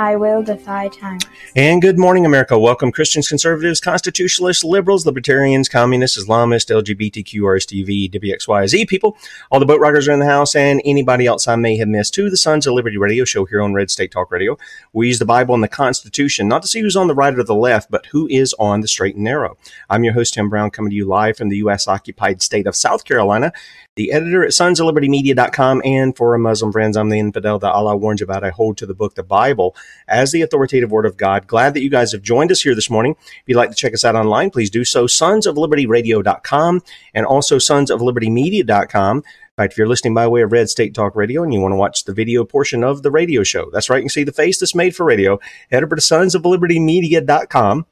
I will defy tyrants. And good morning, America. Welcome, Christians, conservatives, constitutionalists, liberals, libertarians, communists, Islamists, LGBTQ, RSTV, WXYZ people, all the boat rockers are in the house, and anybody else I may have missed to the Sons of Liberty radio show here on Red State Talk Radio. We use the Bible and the Constitution not to see who's on the right or the left, but who is on the straight and narrow. I'm your host, Tim Brown, coming to you live from the U.S. occupied state of South Carolina the editor at sons of liberty media.com and for our muslim friends i'm the infidel that allah warns about i hold to the book the bible as the authoritative word of god glad that you guys have joined us here this morning if you'd like to check us out online please do so sons of liberty radio.com and also sons of liberty media.com in fact, if you're listening by way of Red State Talk Radio and you want to watch the video portion of the radio show, that's right, you can see the face that's made for radio. Head over to sons of liberty media.com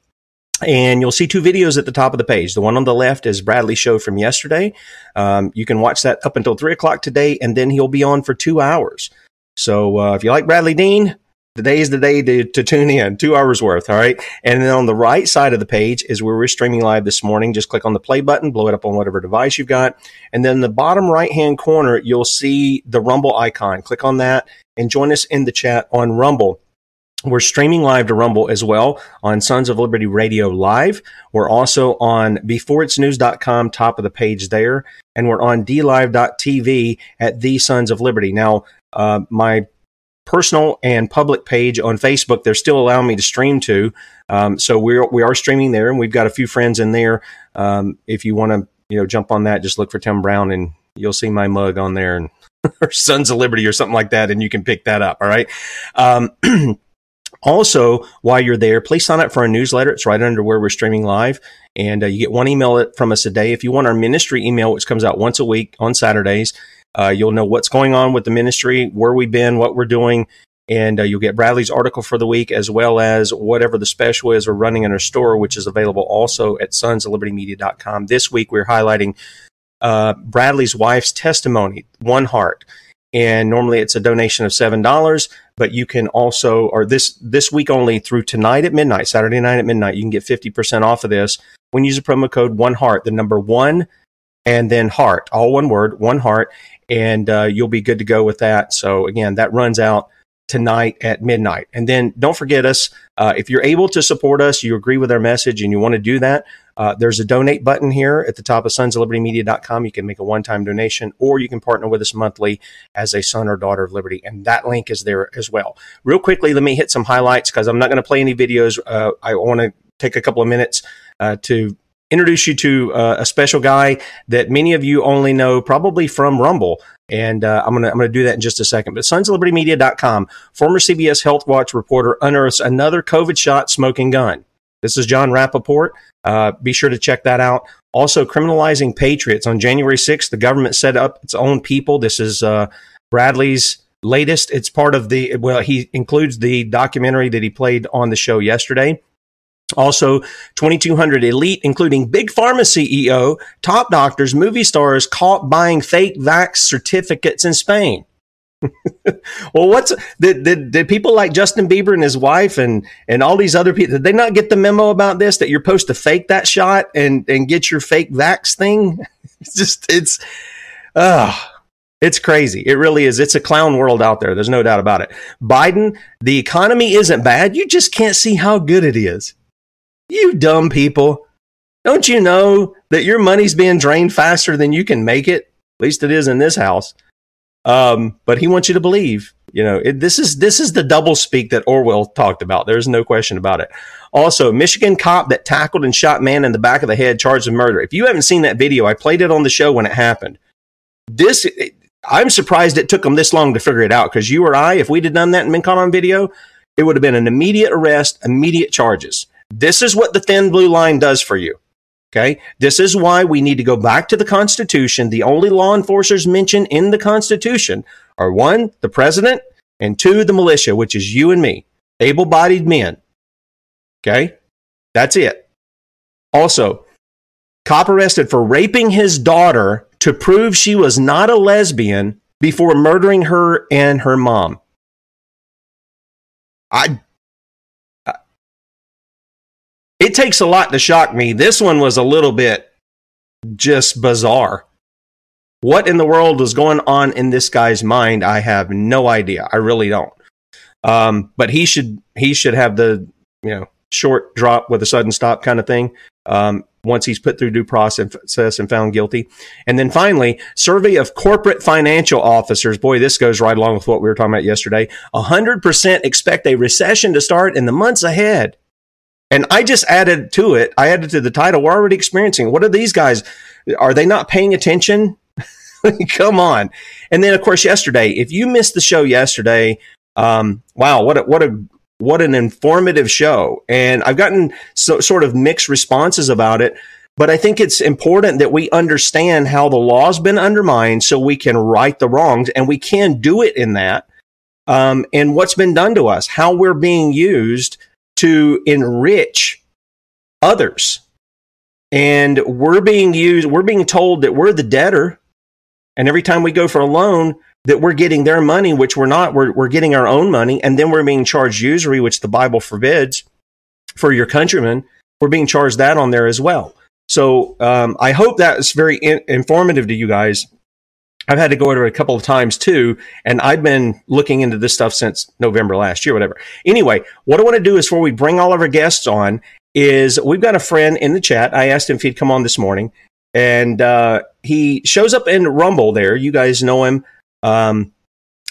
and you'll see two videos at the top of the page. The one on the left is Bradley's show from yesterday. Um, you can watch that up until three o'clock today, and then he'll be on for two hours. So uh, if you like Bradley Dean, today is the day to, to tune in, two hours worth. All right. And then on the right side of the page is where we're streaming live this morning. Just click on the play button, blow it up on whatever device you've got. And then the bottom right hand corner, you'll see the Rumble icon. Click on that and join us in the chat on Rumble. We're streaming live to Rumble as well on Sons of Liberty Radio Live. We're also on beforeitsnews.com, top of the page there. And we're on dlive.tv at the Sons of Liberty. Now, uh, my personal and public page on Facebook, they're still allowing me to stream to. Um, so we're, we are streaming there and we've got a few friends in there. Um, if you want to, you know, jump on that, just look for Tim Brown and you'll see my mug on there and or Sons of Liberty or something like that. And you can pick that up. All right. Um, Also, while you're there, please sign up for our newsletter. It's right under where we're streaming live. And uh, you get one email from us a day. If you want our ministry email, which comes out once a week on Saturdays, uh, you'll know what's going on with the ministry, where we've been, what we're doing. And uh, you'll get Bradley's article for the week, as well as whatever the special is we're running in our store, which is available also at sonsoflibertymedia.com. This week, we're highlighting uh, Bradley's wife's testimony, One Heart and normally it's a donation of seven dollars but you can also or this this week only through tonight at midnight saturday night at midnight you can get 50% off of this when you use the promo code one heart the number one and then heart all one word one heart and uh, you'll be good to go with that. So again, that runs out tonight at midnight. And then don't forget us. Uh, if you're able to support us, you agree with our message, and you want to do that, uh, there's a donate button here at the top of sonsoflibertymedia.com. You can make a one-time donation, or you can partner with us monthly as a son or daughter of liberty, and that link is there as well. Real quickly, let me hit some highlights because I'm not going to play any videos. Uh, I want to take a couple of minutes uh, to introduce you to uh, a special guy that many of you only know probably from Rumble. And uh, I'm gonna I'm gonna do that in just a second. But sonsoflibertymedia.com, former CBS Health Watch reporter unearths another COVID shot smoking gun. This is Jon Rappoport. Uh, be sure to check that out. Also, criminalizing patriots. On January 6th, the government set up its own people. This is uh, Bradley's latest. It's part of the, well, he includes the documentary that he played on the show yesterday. Also, 2200 elite, including Big Pharma CEO, top doctors, movie stars caught buying fake vax certificates in Spain. well, what's did, did did people like Justin Bieber and his wife and and all these other people? Did they not get the memo about this that you're supposed to fake that shot and and get your fake vax thing? It's just it's. Uh, it's crazy. It really is. It's a clown world out there. There's no doubt about it. Biden, the economy isn't bad. You just can't see how good it is. You dumb people. Don't you know that your money's being drained faster than you can make it? At least it is in this house. Um, but he wants you to believe. You know, it, this is this is the double speak that Orwell talked about. There's no question about it. Also, Michigan cop that tackled and shot man in the back of the head charged with murder. If you haven't seen that video, I played it on the show when it happened. This I'm surprised it took them this long to figure it out because you or I, if we'd have done that and been caught on video, it would have been an immediate arrest, immediate charges. This is what the thin blue line does for you. Okay. This is why we need to go back to the Constitution. The only law enforcers mentioned in the Constitution are one, the president, and two, the militia, which is you and me, able bodied men. Okay. That's it. Also, cop arrested for raping his daughter to prove she was not a lesbian before murdering her and her mom. I it takes a lot to shock me. This one was a little bit just bizarre. What in the world was going on in this guy's mind? I have no idea. I really don't. Um, but he should he should have the you know short drop with a sudden stop kind of thing. Um, once he's put through due process and found guilty. And then finally, survey of corporate financial officers. Boy, this goes right along with what we were talking about yesterday. 100% expect a recession to start in the months ahead. And I just added to it, I added to the title, we're already experiencing. What are these guys? Are they not paying attention? Come on. And then, of course, yesterday, if you missed the show yesterday, um, wow, what a, what a, what an informative show. And I've gotten so, sort of mixed responses about it. But I think it's important that we understand how the law's been undermined so we can right the wrongs and we can do it in that. Um, and what's been done to us, how we're being used to enrich others. And we're being used, we're being told that we're the debtor. And every time we go for a loan, that we're getting their money, which we're not, we're, we're getting our own money. And then we're being charged usury, which the Bible forbids for your countrymen. We're being charged that on there as well. So um, I hope that is very in- informative to you guys. I've had to go over it a couple of times too, and I've been looking into this stuff since November last year, whatever. Anyway, what I want to do is before we bring all of our guests on, is we've got a friend in the chat. I asked him if he'd come on this morning, and uh, he shows up in Rumble there. You guys know him um,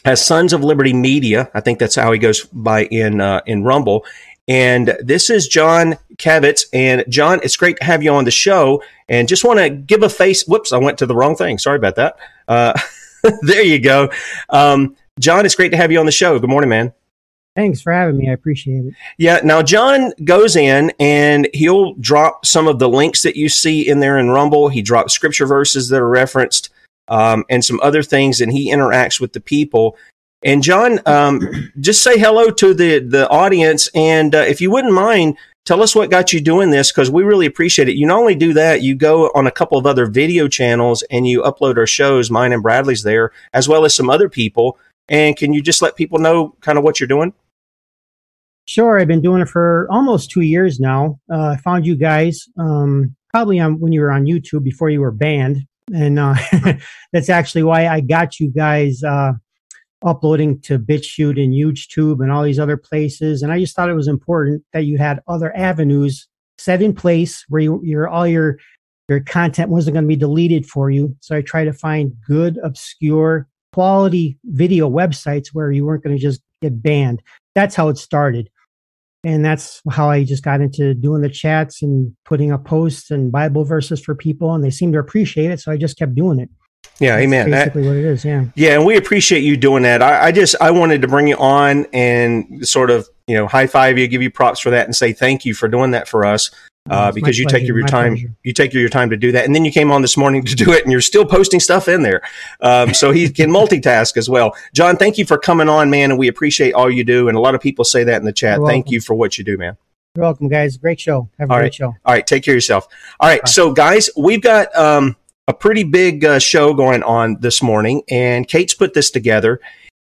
as Sons of Liberty Media. I think that's how he goes by in uh, in Rumble. And this is John Kavitz. And John, it's great to have you on the show. And just want to give a face. Whoops, I went to the wrong thing. Sorry about that. Uh, there you go. Um, Jon, it's great to have you on the show. Good morning, man. Thanks for having me. I appreciate it. Yeah. Now, John goes in and he'll drop some of the links that you see in there in Rumble. He drops scripture verses that are referenced um, and some other things, and he interacts with the people. And John, um, just say hello to the the audience, and uh, if you wouldn't mind, tell us what got you doing this because we really appreciate it. You not only do that, you go on a couple of other video channels and you upload our shows, mine and Bradley's there, as well as some other people. And can you just let people know kind of what you're doing? Sure, I've been doing it for almost two years now. Uh, I found you guys um, probably on when you were on YouTube before you were banned. and uh, that's actually why I got you guys uh, uploading to BitChute and YouTube and all these other places. And I just thought it was important that you had other avenues set in place where you, your all your your content wasn't going to be deleted for you. So I try to find good, obscure, quality video websites where you weren't going to just get banned. That's how it started. And that's how I just got into doing the chats and putting up posts and Bible verses for people. And they seemed to appreciate it. So I just kept doing it. Yeah, That's amen. Basically, what it is. Yeah. Yeah, and we appreciate you doing that. I, I, just I wanted to bring you on and sort of you know high five you, give you props for that, and say thank you for doing that for us. Uh, because you pleasure, take your my time, pleasure. you take your time to do that, and then you came on this morning to do it, and you're still posting stuff in there. Um, so he can multitask as well. John, thank you for coming on, man, and we appreciate all you do. And a lot of people say that in the chat. You're Thank welcome. you for what you do, man. You're welcome, guys. Great show. Have a All great right. show. All right. Take care of yourself. All right. So, guys, we've got um, a pretty big uh, show going on this morning, and Kate's put this together.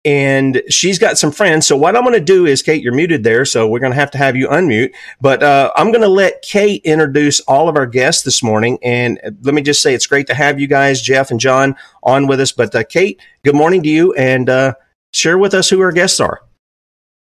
And she's got some friends. So, what I'm going to do is, Kate, you're muted there. So, we're going to have to have you unmute. But uh, I'm going to let Kate introduce all of our guests this morning. And let me just say, it's great to have you guys, Jeff and John, on with us. But, uh, Kate, good morning to you. And uh, share with us who our guests are.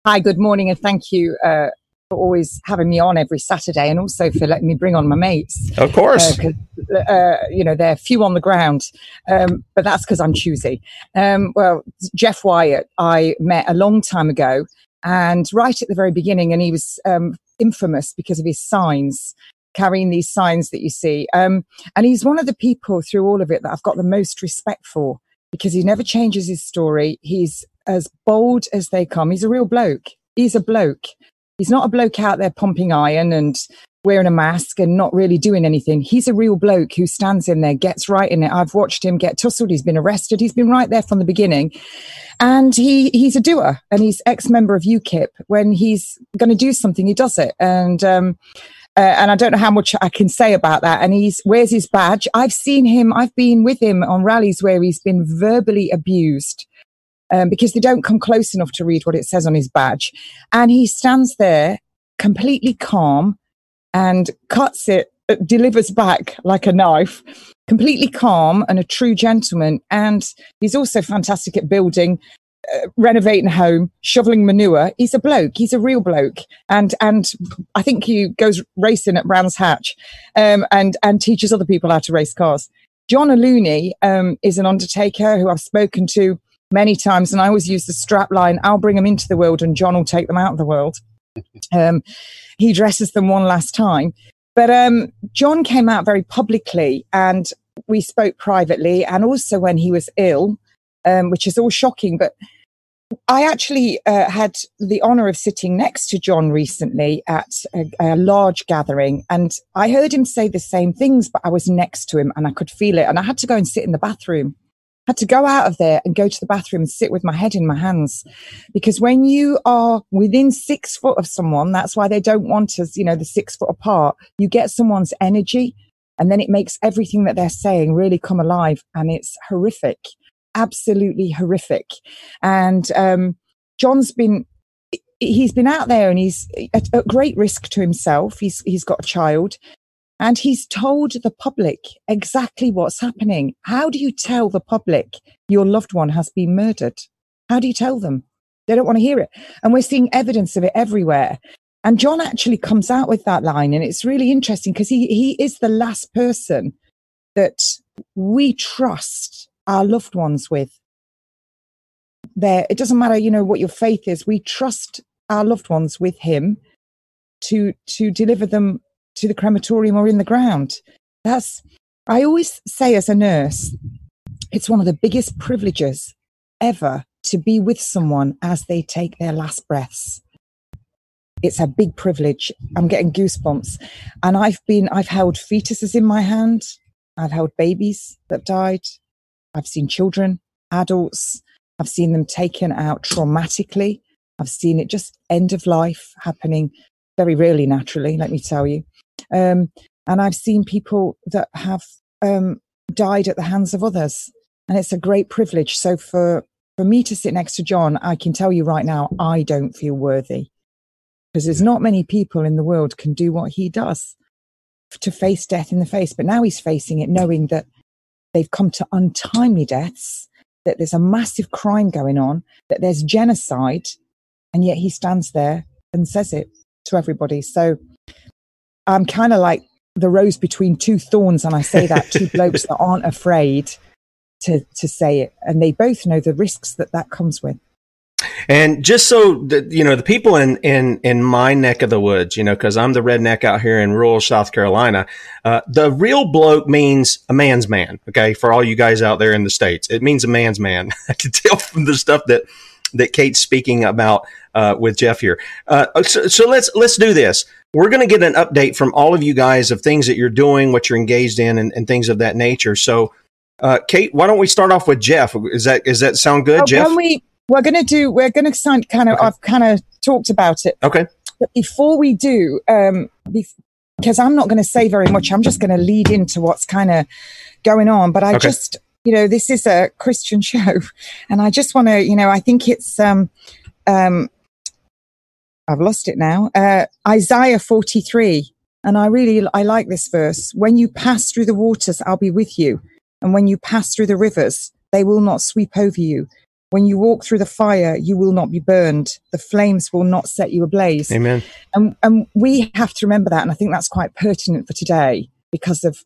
Hi, good morning, and thank you uh, for always having me on every Saturday, and also for letting me bring on my mates. Of course. Uh, uh, you know, they're few on the ground, um, but that's because I'm choosy. Um, well, Jeff Wyatt, I met a long time ago, and right at the very beginning, and he was um, infamous because of his signs. Carrying these signs that you see. Um, and he's one of the people through all of it that I've got the most respect for because he never changes his story. He's as bold as they come. He's a real bloke. He's a bloke. He's not a bloke out there pumping iron and wearing a mask and not really doing anything. He's a real bloke who stands in there, gets right in it. I've watched him get tussled. He's been arrested. He's been right there from the beginning. And he, he's a doer and he's ex-member of UKIP. When he's going to do something, he does it. And, um, uh, and I don't know how much I can say about that. And he's wears his badge. I've seen him. I've been with him on rallies where he's been verbally abused um, because they don't come close enough to read what it says on his badge. And he stands there completely calm and cuts it, uh, delivers back like a knife, completely calm and a true gentleman. And he's also fantastic at building. Uh, renovating home, shoveling manure. He's a bloke. He's a real bloke, and and I think he goes racing at Brands Hatch, um, and and teaches other people how to race cars. John O'Looney um, is an undertaker who I've spoken to many times, and I always use the strap line: "I'll bring them into the world, and John will take them out of the world." Um, he dresses them one last time, but um, John came out very publicly, and we spoke privately, and also when he was ill, um, which is all shocking. But I actually uh, had the honor of sitting next to John recently at a, a large gathering, and I heard him say the same things, but I was next to him and I could feel it, and I had to go and sit in the bathroom. Had to go out of there and go to the bathroom and sit with my head in my hands, because when you are within six foot of someone, that's why they don't want us, you know, the six foot apart. You get someone's energy, and then it makes everything that they're saying really come alive, and it's horrific absolutely horrific. And um, John's been he's been out there and he's at, at great risk to himself. He's he's got a child. And he's told the public exactly what's happening. How do you tell the public your loved one has been murdered? How do you tell them? They don't want to hear it. And we're seeing evidence of it everywhere. And John actually comes out with that line. And it's really interesting because he, he is the last person that we trust our loved ones with. There, it doesn't matter, you know, what your faith is. We trust our loved ones with him to to deliver them to the crematorium or in the ground. That's I always say as a nurse, it's one of the biggest privileges ever to be with someone as they take their last breaths. It's a big privilege. I'm getting goosebumps. And I've been I've held fetuses in my hand. I've held babies that died. I've seen children, adults. I've seen them taken out traumatically. I've seen it just end of life happening very rarely naturally, let me tell you. Um, and I've seen people that have um, died at the hands of others. And it's a great privilege. So for, for me to sit next to John, I can tell you right now, I don't feel worthy because there's not many people in the world can do what he does to face death in the face. But now he's facing it knowing that they've come to untimely deaths, that there's a massive crime going on, that there's genocide, and yet he stands there and says it to everybody. So I'm kind of like the rose between two thorns, and I say that two blokes that aren't afraid to to say it, and they both know the risks that that comes with. And just so that, you know, the people in, in, in my neck of the woods, you know, cause I'm the redneck out here in rural South Carolina, uh, the real bloke means a man's man. Okay. For all you guys out there in the States, it means a man's man. I can tell from the stuff that, that Kate's speaking about, uh, with Jeff here. Uh, so, so let's, let's do this. We're going to get an update from all of you guys of things that you're doing, what you're engaged in and, and things of that nature. So, uh, Kate, why don't we start off with Jeff? Is that, is that sound good, Oh, Jeff? Can we, we're going to do, we're going to sound kind of, I've kind of talked about it. Okay. But before we do, um, because I'm not going to say very much, I'm just going to lead into what's kind of going on. But I Okay. just, you know, this is a Christian show, and I just want to, you know, I think it's, um, um, I've lost it now. Uh, Isaiah 43, and I really, I like this verse. When you pass through the waters, I'll be with you, and when you pass through the rivers, they will not sweep over you. When you walk through the fire, you will not be burned. The flames will not set you ablaze. Amen. And, and we have to remember that. And I think that's quite pertinent for today because of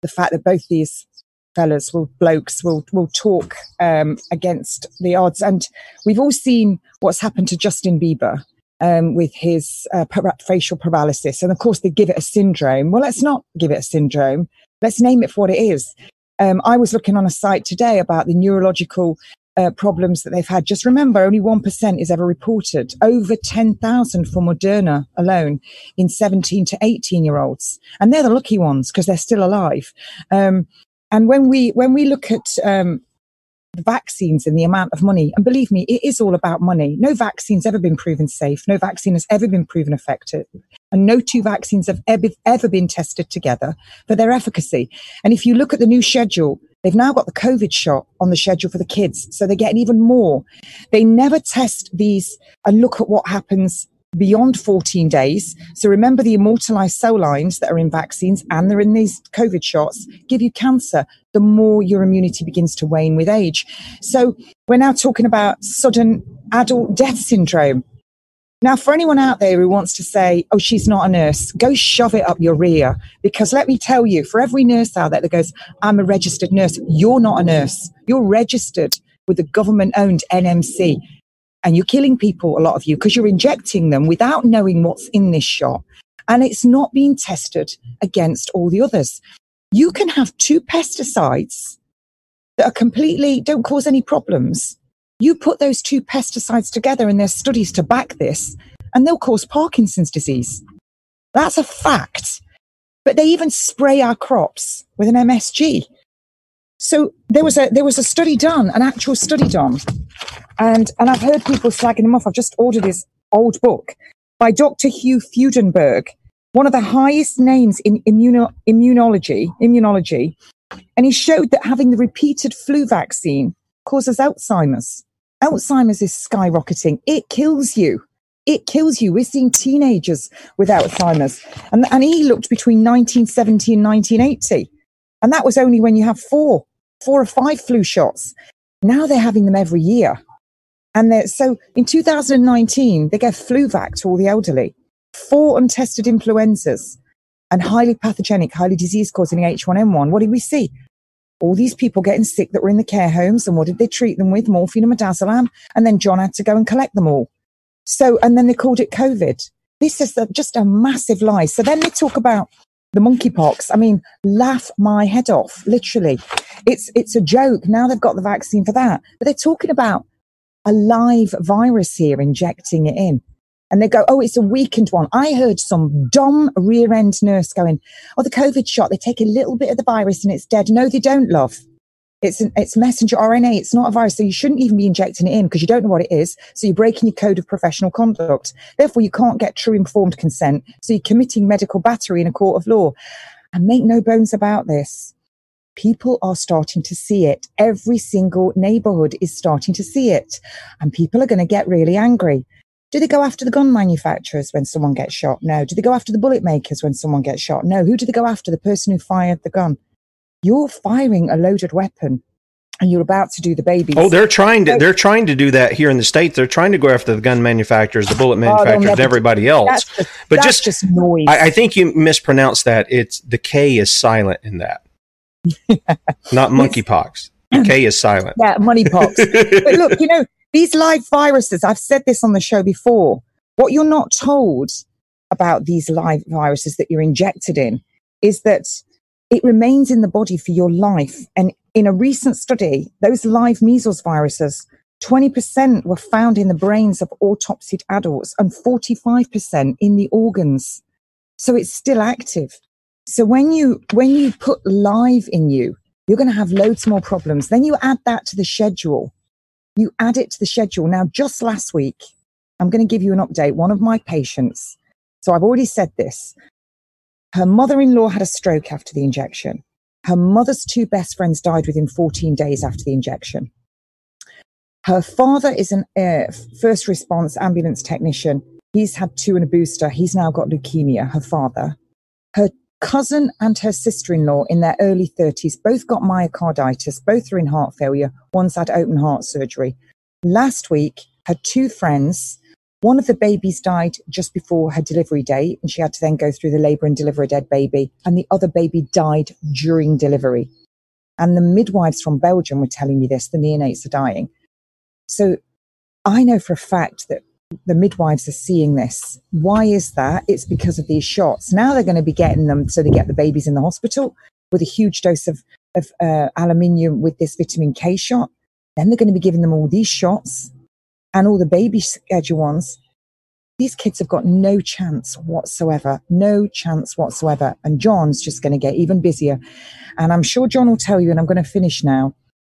the fact that both these fellas will blokes will will talk um, against the odds. And we've all seen what's happened to Justin Bieber um, with his uh, facial paralysis. And of course, they give it a syndrome. Well, let's not give it a syndrome. Let's name it for what it is. Um, I was looking on a site today about the neurological uh, problems that they've had. Just remember, only 1% is ever reported. Over 10,000 for Moderna alone in 17 to 18 year olds. And they're the lucky ones because they're still alive. Um, and when we, when we look at, um, the vaccines and the amount of money, and believe me, it is all about money. No vaccine's ever been proven safe. No vaccine has ever been proven effective. And no two vaccines have ever, ever been tested together for their efficacy. And if you look at the new schedule, they've now got the COVID shot on the schedule for the kids. So they're getting even more. They never test these and look at what happens beyond 14 days. So remember the immortalized cell lines that are in vaccines and they're in these COVID shots give you cancer the more your immunity begins to wane with age. So we're now talking about sudden adult death syndrome. Now, for anyone out there who wants to say, oh, she's not a nurse, go shove it up your rear. Because let me tell you, for every nurse out there that goes, I'm a registered nurse, you're not a nurse. You're registered with the government owned NMC. And you're killing people, a lot of you, because you're injecting them without knowing what's in this shot. And it's not being tested against all the others. You can have two pesticides that are completely, don't cause any problems. You put those two pesticides together and there's studies to back this and they'll cause Parkinson's disease. That's a fact. But they even spray our crops with an MSG. So there was a, there was a study done, an actual study done. And, and I've heard people slagging him off. I've just ordered his old book by Dr. Hugh Fudenberg, one of the highest names in immuno, immunology, immunology. And he showed that having the repeated flu vaccine causes Alzheimer's. Alzheimer's is skyrocketing. It kills you. It kills you. We're seeing teenagers with Alzheimer's. And, and he looked between 1970 and 1980. And that was only when you have four, four or five flu shots. Now they're having them every year. And so in 2019, they gave flu vac to all the elderly, four untested influenzas, and highly pathogenic, highly disease causing H1N1. What did we see? All these people getting sick that were in the care homes. And what did they treat them with? Morphine and midazolam. And then John had to go and collect them all. So, and then they called it COVID. This is a, just a massive lie. So then they talk about the monkeypox. I mean, laugh my head off, literally. It's, it's a joke. Now they've got the vaccine for that. But they're talking about a live virus here, injecting it in. And they go, oh, it's a weakened one. I heard some dumb rear end nurse going, oh, the COVID shot, they take a little bit of the virus and it's dead. No, they don't, love. It's an, it's messenger RNA. It's not a virus. So you shouldn't even be injecting it in because you don't know what it is. So you're breaking your code of professional conduct. Therefore, you can't get true informed consent. So you're committing medical battery in a court of law. And make no bones about this. People are starting to see it. Every single neighborhood is starting to see it. And people are going to get really angry. Do they go after the gun manufacturers when someone gets shot? No. Do they go after the bullet makers when someone gets shot? No. Who do they go after? The person who fired the gun. you're firing a loaded weapon and you're about to do the babies. Oh, they're trying to they're trying to do that here in the states. They're trying to go after the gun manufacturers, the bullet Oh, manufacturers, and never do- everybody else. That's just, but that's just, just noise. I, I think you mispronounced that. It's the K is silent in that, not monkeypox. K is silent. Yeah, money pox. but look, you know, these live viruses, I've said this on the show before. What you're not told about these live viruses that you're injected in is that it remains in the body for your life. And in a recent study, those live measles viruses, 20% were found in the brains of autopsied adults and 45% in the organs. So it's still active. So when you when you put live in you, you're going to have loads more problems. Then you add that to the schedule. You add it to the schedule. Now, just last week, I'm going to give you an update. One of my patients, so I've already said this. Her mother in law had a stroke after the injection. Her mother's two best friends died within 14 days after the injection. Her father is an uh, first response ambulance technician. He's had two and a booster. He's now got leukemia, her father. Cousin and her sister in law in their early 30s both got myocarditis, both are in heart failure. One's had open heart surgery. Last week, her two friends, one of the babies died just before her delivery date, and she had to then go through the labor and deliver a dead baby, and the other baby died during delivery. And the midwives from Belgium were telling me this the neonates are dying. So I know for a fact that the midwives are seeing this. Why is that? It's because of these shots. Now they're going to be getting them so they get the babies in the hospital with a huge dose of, of uh, aluminium with this vitamin K shot. Then they're going to be giving them all these shots and all the baby schedule ones. These kids have got no chance whatsoever. No chance whatsoever. And John's just going to get even busier. And I'm sure John will tell you, and I'm going to finish now.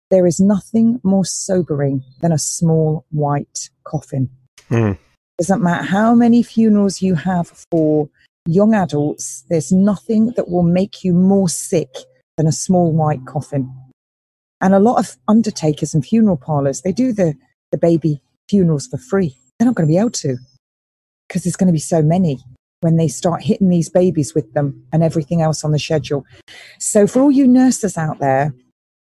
There is nothing more sobering than a small white coffin. Mm. Doesn't matter how many funerals you have for young adults, there's nothing that will make you more sick than a small white coffin. And a lot of undertakers and funeral parlors, they do the, the baby funerals for free. They're not going to be able to because there's going to be so many when they start hitting these babies with them and everything else on the schedule. So, for all you nurses out there,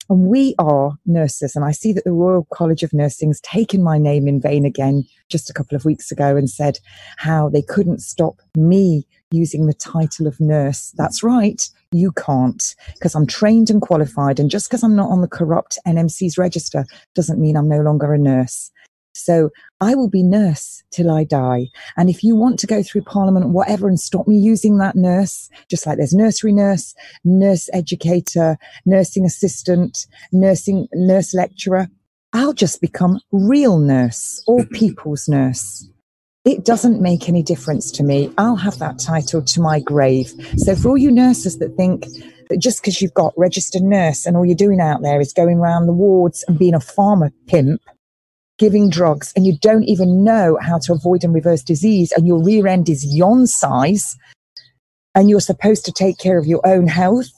and we are nurses, and I see that the Royal College of Nursing's taken my name in vain again just a couple of weeks ago and said how they couldn't stop me using the title of nurse. That's right, you can't, because I'm trained and qualified, and just because I'm not on the corrupt NMC's register doesn't mean I'm no longer a nurse. So I will be nurse till I die. And if you want to go through parliament, whatever, and stop me using that nurse, just like there's nursery nurse, nurse educator, nursing assistant, nursing nurse lecturer, I'll just become real nurse or people's nurse. It doesn't make any difference to me. I'll have that title to my grave. So for all you nurses that think that just because you've got registered nurse and all you're doing out there is going around the wards and being a farmer pimp, giving drugs and you don't even know how to avoid and reverse disease and your rear end is yon size and you're supposed to take care of your own health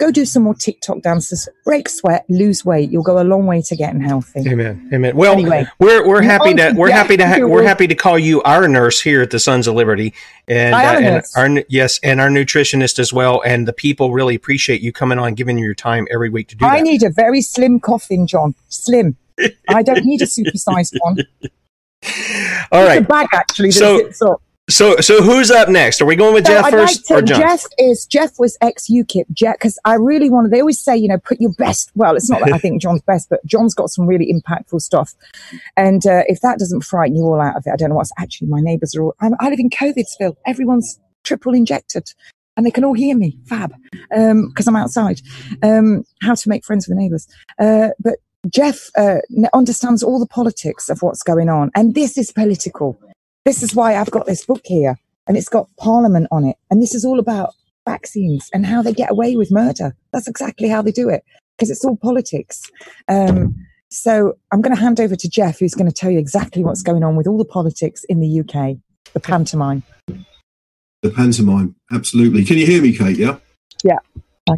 go do some more tiktok dances break sweat lose weight you'll go a long way to getting healthy Amen. Amen. Well, Anyway, we're we're happy to we're happy to ha- we're happy to call you our nurse here at the Sons of Liberty, and, uh, I am a and our yes, and our nutritionist as well. And the people really appreciate you coming on, giving your time every week to do i that. need a very slim coffin john slim i don't need a supersized one All It's right. a bag actually that So- zips up So so who's up next? Are we going with So Jeff I'd first like or John? Jeff is Jeff was ex UKIP. Jeff, because I really wanted. They always say, you know, put your best. Well, it's not that I think John's best, but John's got some really impactful stuff. And uh, if that doesn't frighten you all out of it, I don't know what's actually. My neighbours are all. I'm, I live in COVIDsville. Everyone's triple injected. And they can all hear me, fab, because I'm outside. Um, how to make friends with the neighbours. Uh, but Jeff uh, understands all the politics of what's going on, and this is political. This is why I've got this book here, and it's got Parliament on it, and this is all about vaccines and how they get away with murder. That's exactly how they do it, because it's all politics. Um, so I'm going to hand over to Jeff, who's going to tell you exactly what's going on with all the politics in the UK, the pantomime. The pantomime, absolutely. Can you hear me, Kate? Yeah. Yeah.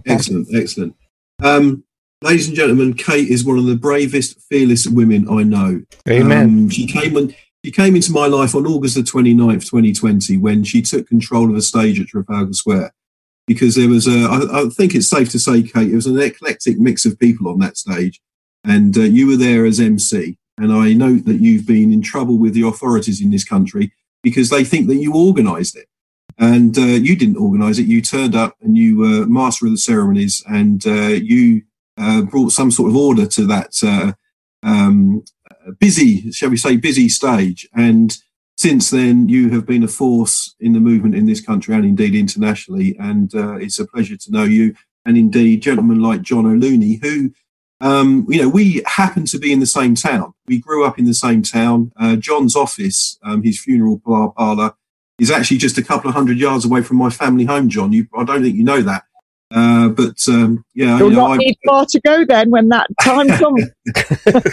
Excellent, excellent. Um, ladies and gentlemen, Kate is one of the bravest, fearless women I know. Amen. Um, she came on, she came into my life on August the 29th, 2020, when she took control of the stage at Trafalgar Square. because there was a, I, I think it's safe to say, Kate, it was an eclectic mix of people on that stage. And uh, you were there as MC. And I note that you've been in trouble with the authorities in this country because they think that you organised it. And uh, you didn't organise it. You turned up and you were master of the ceremonies and uh, you uh, brought some sort of order to that uh, um, busy, shall we say, busy stage. And since then, you have been a force in the movement in this country and indeed internationally. And uh, it's a pleasure to know you. And indeed, gentlemen like John O'Looney, who, um, you know, we happen to be in the same town. We grew up in the same town. Uh, John's office, um, his funeral parlour, is actually just a couple of hundred yards away from my family home, John. You, I don't think you know that. Uh, but um, yeah, you'll you know, not need far to go then when that time comes.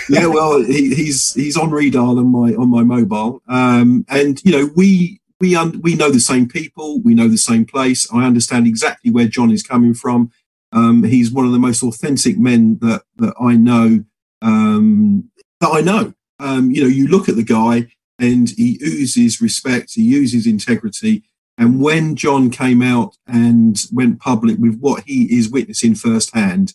yeah, well, he, he's he's on Redal on my on my mobile, um, and you know we we un- we know the same people, we know the same place. I understand exactly where John is coming from. Um, he's one of the most authentic men that that I know um, that I know. Um, you know, you look at the guy and he oozes respect, he oozes integrity. And when John came out and went public with what he is witnessing firsthand,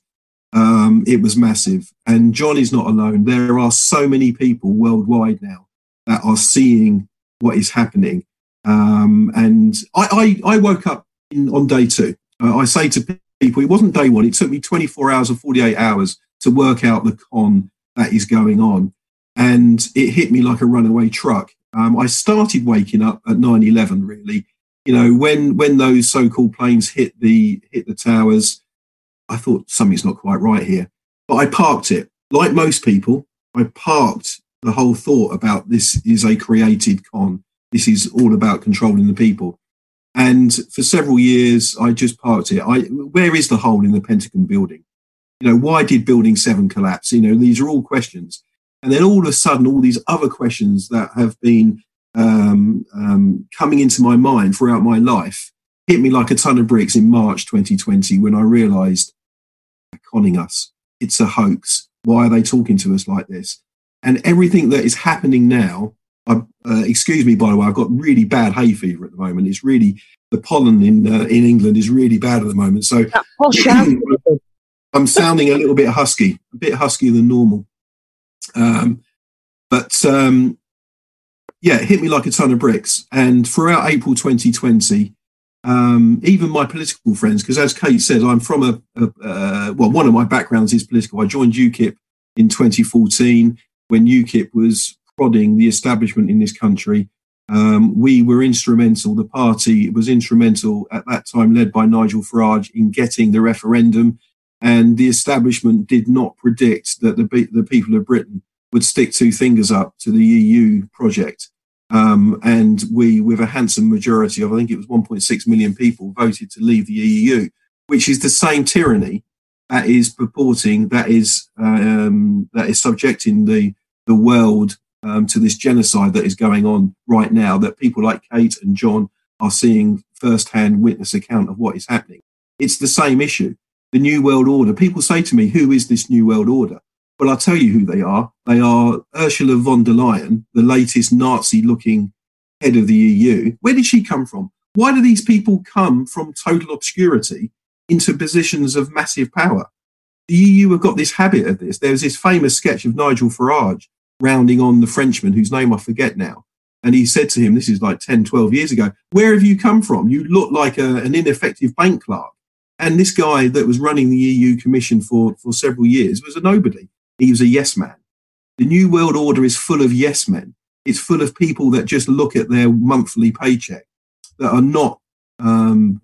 um, it was massive. And John is not alone. There are so many people worldwide now that are seeing what is happening. Um, and I, I, I, woke up in, on day two. Uh, I say to people, it wasn't day one. It took me 24 hours or 48 hours to work out the con that is going on. And it hit me like a runaway truck. Um, I started waking up at 9 11, really you know, when when those so-called planes hit the hit the towers, I thought something's not quite right here. But I parked it. Like most people, I parked the whole thought about this is a created con. This is all about controlling the people. And for several years, I just parked it. I, where is the hole in the Pentagon building? You know, why did Building 7 collapse? You know, these are all questions. And then all of a sudden, all these other questions that have been um, um, coming into my mind throughout my life hit me like a ton of bricks in March 2020 when I realized they're conning us. It's a hoax. Why are they talking to us like this? And everything that is happening now, I, uh, excuse me, by the way, I've got really bad hay fever at the moment. It's really, the pollen in, uh, in England is really bad at the moment. So I'm sounding a little bit husky, a bit huskier than normal. Um, but um, yeah, it hit me like a ton of bricks. And throughout April 2020, um, even my political friends, because as Kate said, I'm from a, a uh, well, one of my backgrounds is political. I joined UKIP in 2014 when UKIP was prodding the establishment in this country. Um, we were instrumental, the party was instrumental at that time, led by Nigel Farage, in getting the referendum. And the establishment did not predict that the, the people of Britain would stick two fingers up to the EU project. Um, and we, with a handsome majority of, I think it was 1.6 million people, voted to leave the EU, which is the same tyranny that is purporting, that is, um, that is subjecting the, the world um, to this genocide that is going on right now, that people like Kate and John are seeing firsthand witness account of what is happening. It's the same issue. The New World Order. People say to me, who is this New World Order? Well, I'll tell you who they are. They are Ursula von der Leyen, the latest Nazi looking head of the EU. Where did she come from? Why do these people come from total obscurity into positions of massive power? The EU have got this habit of this. There's this famous sketch of Nigel Farage rounding on the Frenchman, whose name I forget now. And he said to him, this is like 10, 12 years ago, where have you come from? You look like a, an ineffective bank clerk. And this guy that was running the EU Commission for, for several years was a nobody. He was a yes man. The New World Order is full of yes men. It's full of people that just look at their monthly paycheck, that are not um,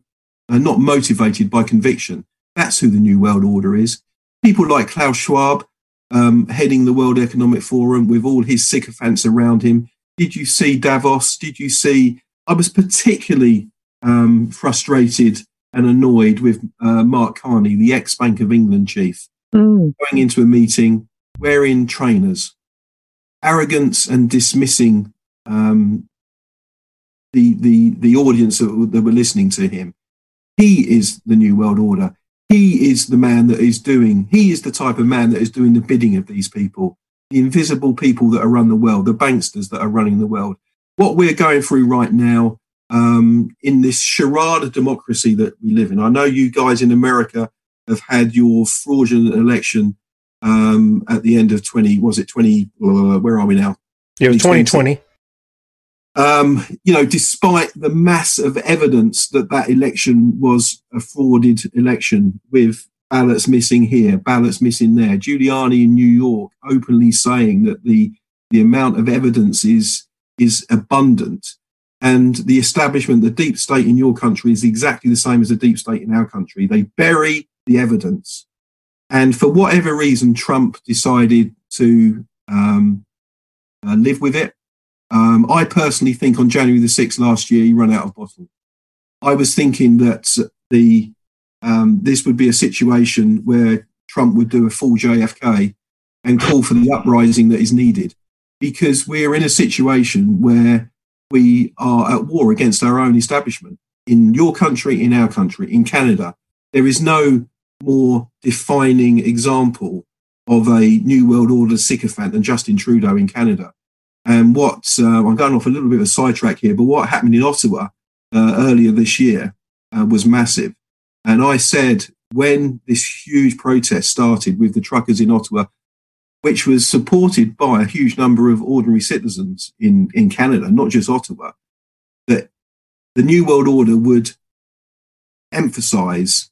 are not motivated by conviction. That's who the New World Order is. People like Klaus Schwab, um, heading the World Economic Forum with all his sycophants around him. Did you see Davos? Did you see? I was particularly um, frustrated and annoyed with uh, Mark Carney, the ex Bank of England chief, mm. going into a meeting wearing trainers, arrogance and dismissing um, the the the audience that, that were listening to him. He is the new world order. He is the man that is doing. He is the type of man that is doing the bidding of these people, the invisible people that are run the world, the banksters that are running the world. What we're going through right now um, in this charade of democracy that we live in. I know you guys in America have had your fraudulent election um, at the end of 20, was it 20, uh, where are we now? Yeah, 2020. Um, you know, despite the mass of evidence that that election was a frauded election with ballots missing here, ballots missing there, Giuliani in New York openly saying that the the amount of evidence is is abundant, and the establishment, the deep state in your country is exactly the same as the deep state in our country. They bury the evidence, and for whatever reason, Trump decided to um, uh, live with it um, I personally think on January the 6th last year, he ran out of bottle. I was thinking that the um, this would be a situation where Trump would do a full JFK and call for the uprising that is needed because we're in a situation where we are at war against our own establishment in your country, in our country, in Canada. There is no more defining example of a New World Order sycophant than Justin Trudeau in Canada. And what uh, I'm going off a little bit of a sidetrack here, but what happened in Ottawa uh, earlier this year uh, was massive. And I said when this huge protest started with the truckers in Ottawa, which was supported by a huge number of ordinary citizens in, in Canada, not just Ottawa, that the New World Order would emphasize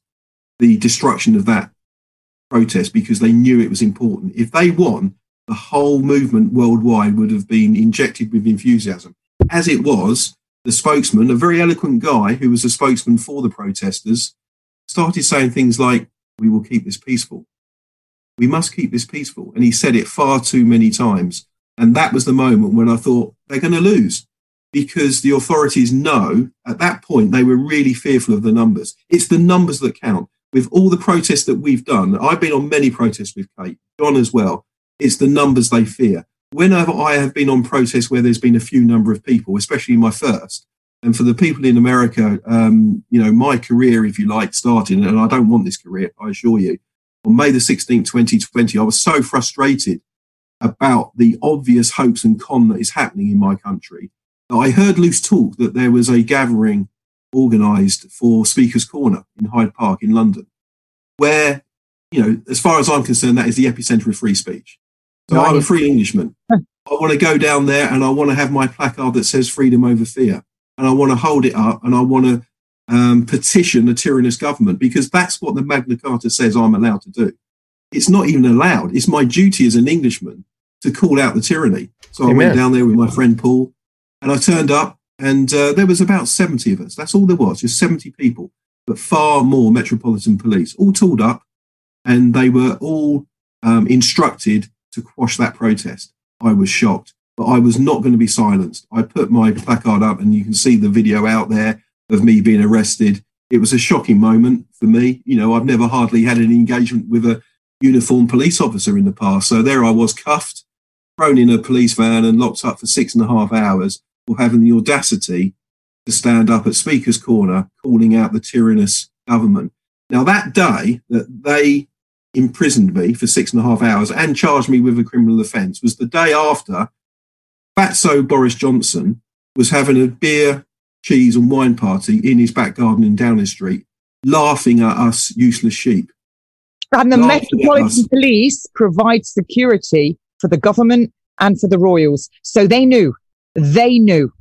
the destruction of that protest because they knew it was important. If they won, the whole movement worldwide would have been injected with enthusiasm. As it was, the spokesman, a very eloquent guy who was a spokesman for the protesters, started saying things like, We will keep this peaceful. We must keep this peaceful. And he said it far too many times. And that was the moment when I thought they're going to lose because the authorities know at that point they were really fearful of the numbers. It's the numbers that count. With all the protests that we've done, I've been on many protests with Kate, John as well. It's the numbers they fear. Whenever I have been on protests where there's been a few number of people, especially my first, and for the people in America, um, you know, my career, if you like, started, and I don't want this career, I assure you. On May the 16th, 2020, I was so frustrated about the obvious hoax and con that is happening in my country I heard loose talk that there was a gathering organised for Speaker's Corner in Hyde Park in London, where, you know, as far as I'm concerned, that is the epicenter of free speech. So I'm a free Englishman. I want to go down there and I want to have my placard that says freedom over fear. And I want to hold it up and I want to um, petition a tyrannous government because that's what the Magna Carta says I'm allowed to do. It's not even allowed. It's my duty as an Englishman to call out the tyranny. So Amen. I went down there with my friend Paul and I turned up and uh, there was about 70 of us. That's all there was, just 70 people, but far more Metropolitan Police, all tooled up. And they were all um, instructed to quash that protest. I was shocked, but I was not going to be silenced. I put my placard up, and you can see the video out there of me being arrested. It was a shocking moment for me. You know, I've never hardly had any engagement with a uniformed police officer in the past. So there I was cuffed, thrown in a police van, and locked up for six and a half hours for having the audacity to stand up at Speaker's Corner calling out the tyrannous government. Now, that day that they imprisoned me for six and a half hours and charged me with a criminal offence was the day after Fatso Boris Johnson was having a beer, cheese, and wine party in his back garden in Downing Street, laughing at us useless sheep. And the Metropolitan Police provide security for the government and for the royals. So they knew. They knew.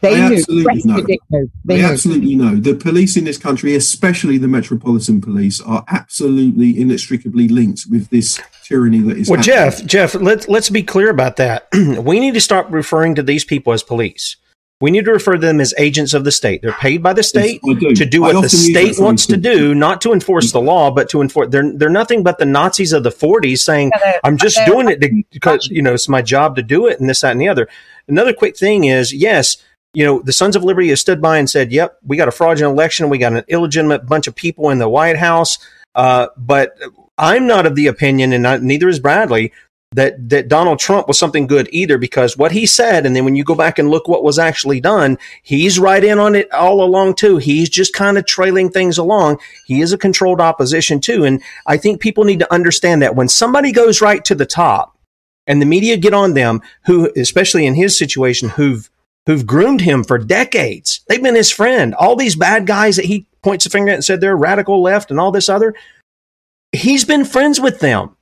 They, they knew. Absolutely know. They, they knew. absolutely know. The police in this country, especially the Metropolitan Police, are absolutely inextricably linked with this tyranny that is. Well, happening. Jeff, Jeff, let's let's be clear about that. we need to stop referring to these people as police. We need to refer to them as agents of the state. They're paid by the state yes, do. to do what the state wants to do, not to enforce the law, but to enforce. They're they're nothing but the Nazis of the '40s saying, "I'm just doing it because you know it's my job to do it," and this, that, and the other. Another quick thing is, yes, you know, the Sons of Liberty has stood by and said, yep, we got a fraudulent election. We got an illegitimate bunch of people in the White House. Uh, but I'm not of the opinion, and not, neither is Bradley, that, that Donald Trump was something good either, because what he said, and then when you go back and look what was actually done, he's right in on it all along too. He's just kind of trailing things along. He is a controlled opposition too. And I think people need to understand that when somebody goes right to the top and the media get on them, who, especially in his situation, who've who've groomed him for decades. They've been his friend. All these bad guys that he points a finger at and said they're radical left and all this other, he's been friends with them.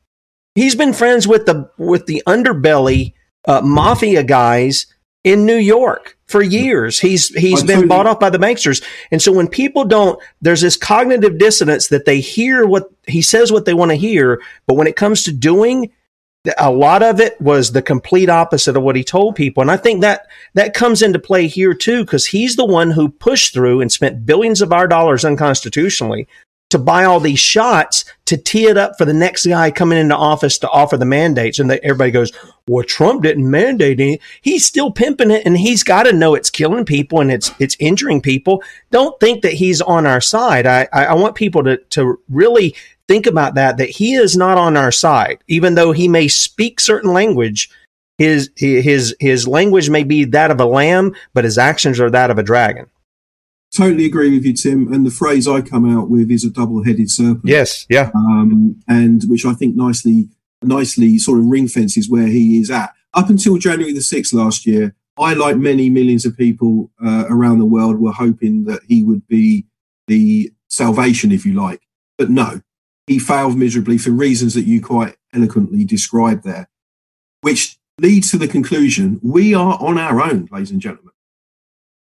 He's been friends with the with the underbelly uh, mafia guys in New York for years. He's he's been bought off by the banksters. And so when people don't there's this cognitive dissonance that they hear what he says what they want to hear, but when it comes to doing a lot of it was the complete opposite of what he told people. And I think that that comes into play here too, because he's the one who pushed through and spent billions of our dollars unconstitutionally to buy all these shots to tee it up for the next guy coming into office to offer the mandates. And they, everybody goes, well, Trump didn't mandate it. He's still pimping it and he's got to know it's killing people and it's, it's injuring people. Don't think that he's on our side. I, I want people to, to really think about that, that he is not on our side, even though he may speak certain language. His, his, his language may be that of a lamb, but his actions are that of a dragon. Totally agree with you, Tim. And the phrase I come out with is a double-headed serpent. Yes, yeah. Um, and which I think nicely, nicely sort of ring fences where he is at. Up until January the sixth last year, I, like many millions of people uh, around the world, were hoping that he would be the salvation, if you like. But no, he failed miserably for reasons that you quite eloquently described there, which leads to the conclusion we are on our own, ladies and gentlemen.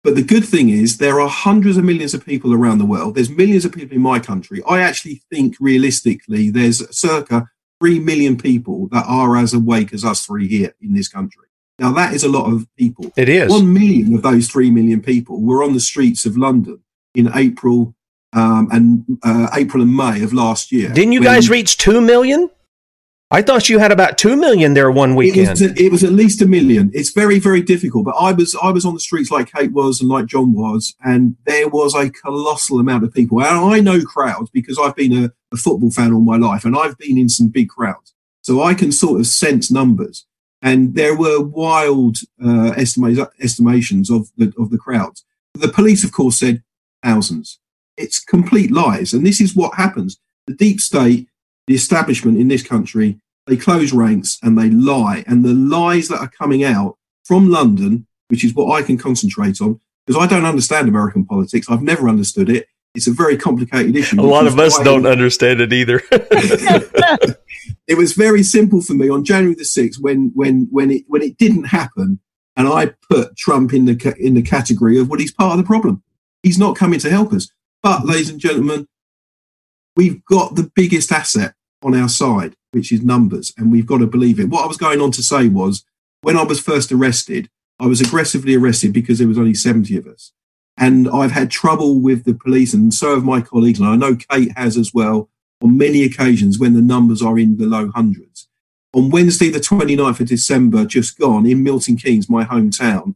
But the good thing is, there are hundreds of millions of people around the world. There's millions of people in my country. I actually think realistically, there's circa 3 million people that are as awake as us three here in this country. Now, that is a lot of people. It is. One million of those 3 million people were on the streets of London in April um, and uh, April and May of last year. Didn't you guys reach 2 million? I thought you had about two million there one weekend. It was, it was, at least a million. It's very, very difficult. But I was, I was on the streets like Kate was and like John was, and there was a colossal amount of people. And I know crowds because I've been a, a football fan all my life, and I've been in some big crowds, so I can sort of sense numbers. And there were wild uh, estimations of the of the crowds. The police, of course, said thousands. It's complete lies, and this is what happens. The deep state the establishment in this country, they close ranks and they lie. And the lies that are coming out from London, which is what I can concentrate on, because I don't understand American politics. I've never understood it. It's a very complicated issue. A lot of us don't understand it either. it was very simple for me on January the sixth when when when it when it didn't happen, and I put Trump in the in the category of what well, he's part of the problem. He's not coming to help us. But, ladies and gentlemen, we've got the biggest asset on our side, which is numbers, and we've got to believe it. What I was going on to say was when I was first arrested, I was aggressively arrested because there was only 70 of us. And I've had trouble with the police, and so have my colleagues, and I know Kate has as well, on many occasions when the numbers are in the low hundreds. On Wednesday, the 29th of December, just gone, in Milton Keynes, my hometown,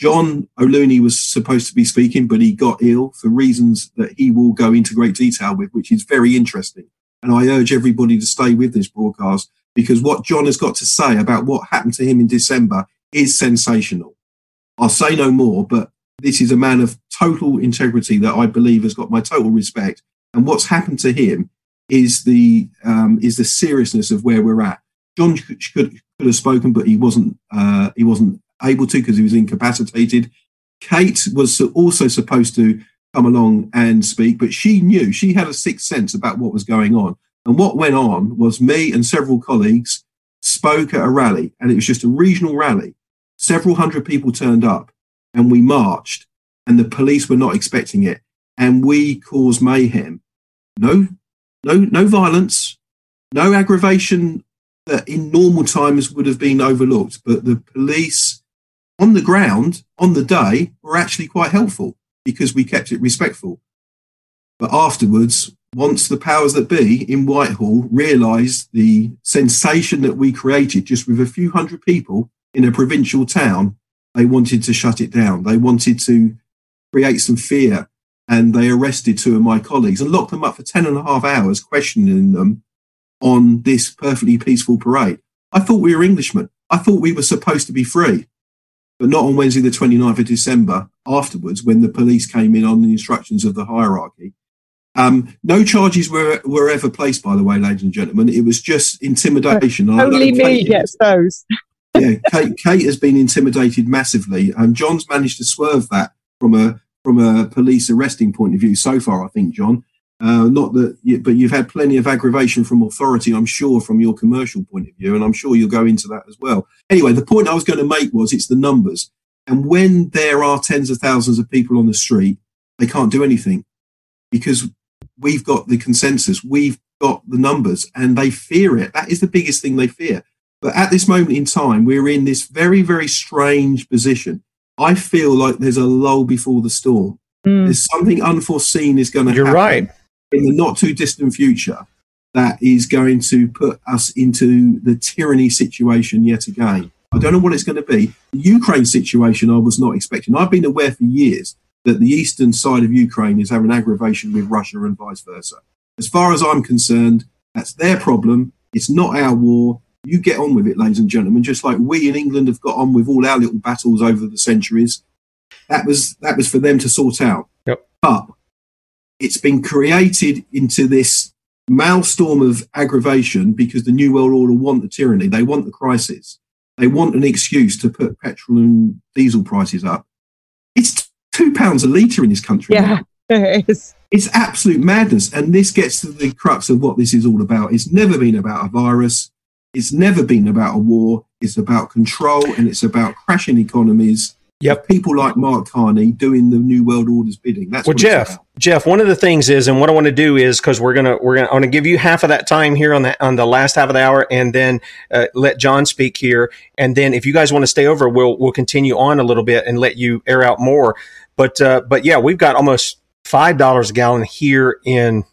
John O'Looney was supposed to be speaking, but he got ill for reasons that he will go into great detail with, which is very interesting. And I urge everybody to stay with this broadcast because what John has got to say about what happened to him in December is sensational. I'll say no more, but this is a man of total integrity that I believe has got my total respect. And what's happened to him is the um, is the seriousness of where we're at. John could, could, have spoken, but he wasn't uh, he wasn't able to because he was incapacitated. Kate was also supposed to come along and speak, but she knew she had a sixth sense about what was going on. And what went on was me and several colleagues spoke at a rally, and it was just a regional rally. Several hundred people turned up, and we marched, and the police were not expecting it, and we caused mayhem. No, no, no violence, no aggravation that in normal times would have been overlooked, but the police on the ground on the day were actually quite helpful because we kept it respectful. But afterwards, once the powers that be in Whitehall realised the sensation that we created just with a few hundred people in a provincial town, they wanted to shut it down. They wanted to create some fear and they arrested two of my colleagues and locked them up for 10 and a half hours, questioning them on this perfectly peaceful parade. I thought we were Englishmen. I thought we were supposed to be free but not on Wednesday, the 29th of December, afterwards, when the police came in on the instructions of the hierarchy. Um, no charges were, were ever placed, by the way, ladies and gentlemen. It was just intimidation. Only me gets those. yeah, Kate, Kate has been intimidated massively, and John's managed to swerve that from a from a police arresting point of view so far. I think, John. Uh, not that, you, but you've had plenty of aggravation from authority, I'm sure, from your commercial point of view, and I'm sure you'll go into that as well. Anyway, the point I was going to make was it's the numbers, and when there are tens of thousands of people on the street, they can't do anything because we've got the consensus, we've got the numbers, and they fear it. That is the biggest thing they fear. But at this moment in time, we're in this very, very strange position. I feel like there's a lull before the storm. Mm. There's something unforeseen is going to You're happen right. In the not too distant future that is going to put us into the tyranny situation yet again. I don't know what it's going to be. The Ukraine situation, I was not expecting. I've been aware for years that the eastern side of Ukraine is having aggravation with Russia and vice versa. As far as I'm concerned, that's their problem. It's not our war. You get on with it, ladies and gentlemen, just like we in England have got on with all our little battles over the centuries. That was that was for them to sort out. Yep. But it's been created into this maelstrom of aggravation because the New World Order want the tyranny. They want the crisis. They want an excuse to put petrol and diesel prices up. It's two pounds a litre in this country. Yeah, it is. It's absolute madness. And this gets to the crux of what this is all about. It's never been about a virus. It's never been about a war. It's about control and it's about crashing economies. Yep. People like Mark Carney doing the New World Order's bidding. That's well, what Jeff. Jeff, one of the things is, and what I want to do is because we're gonna we're gonna I want to give you half of that time here on the on the last half of the hour, and then uh, let John speak here, and then if you guys want to stay over, we'll we'll continue on a little bit and let you air out more. But uh, but yeah, we've got almost five dollars a gallon here in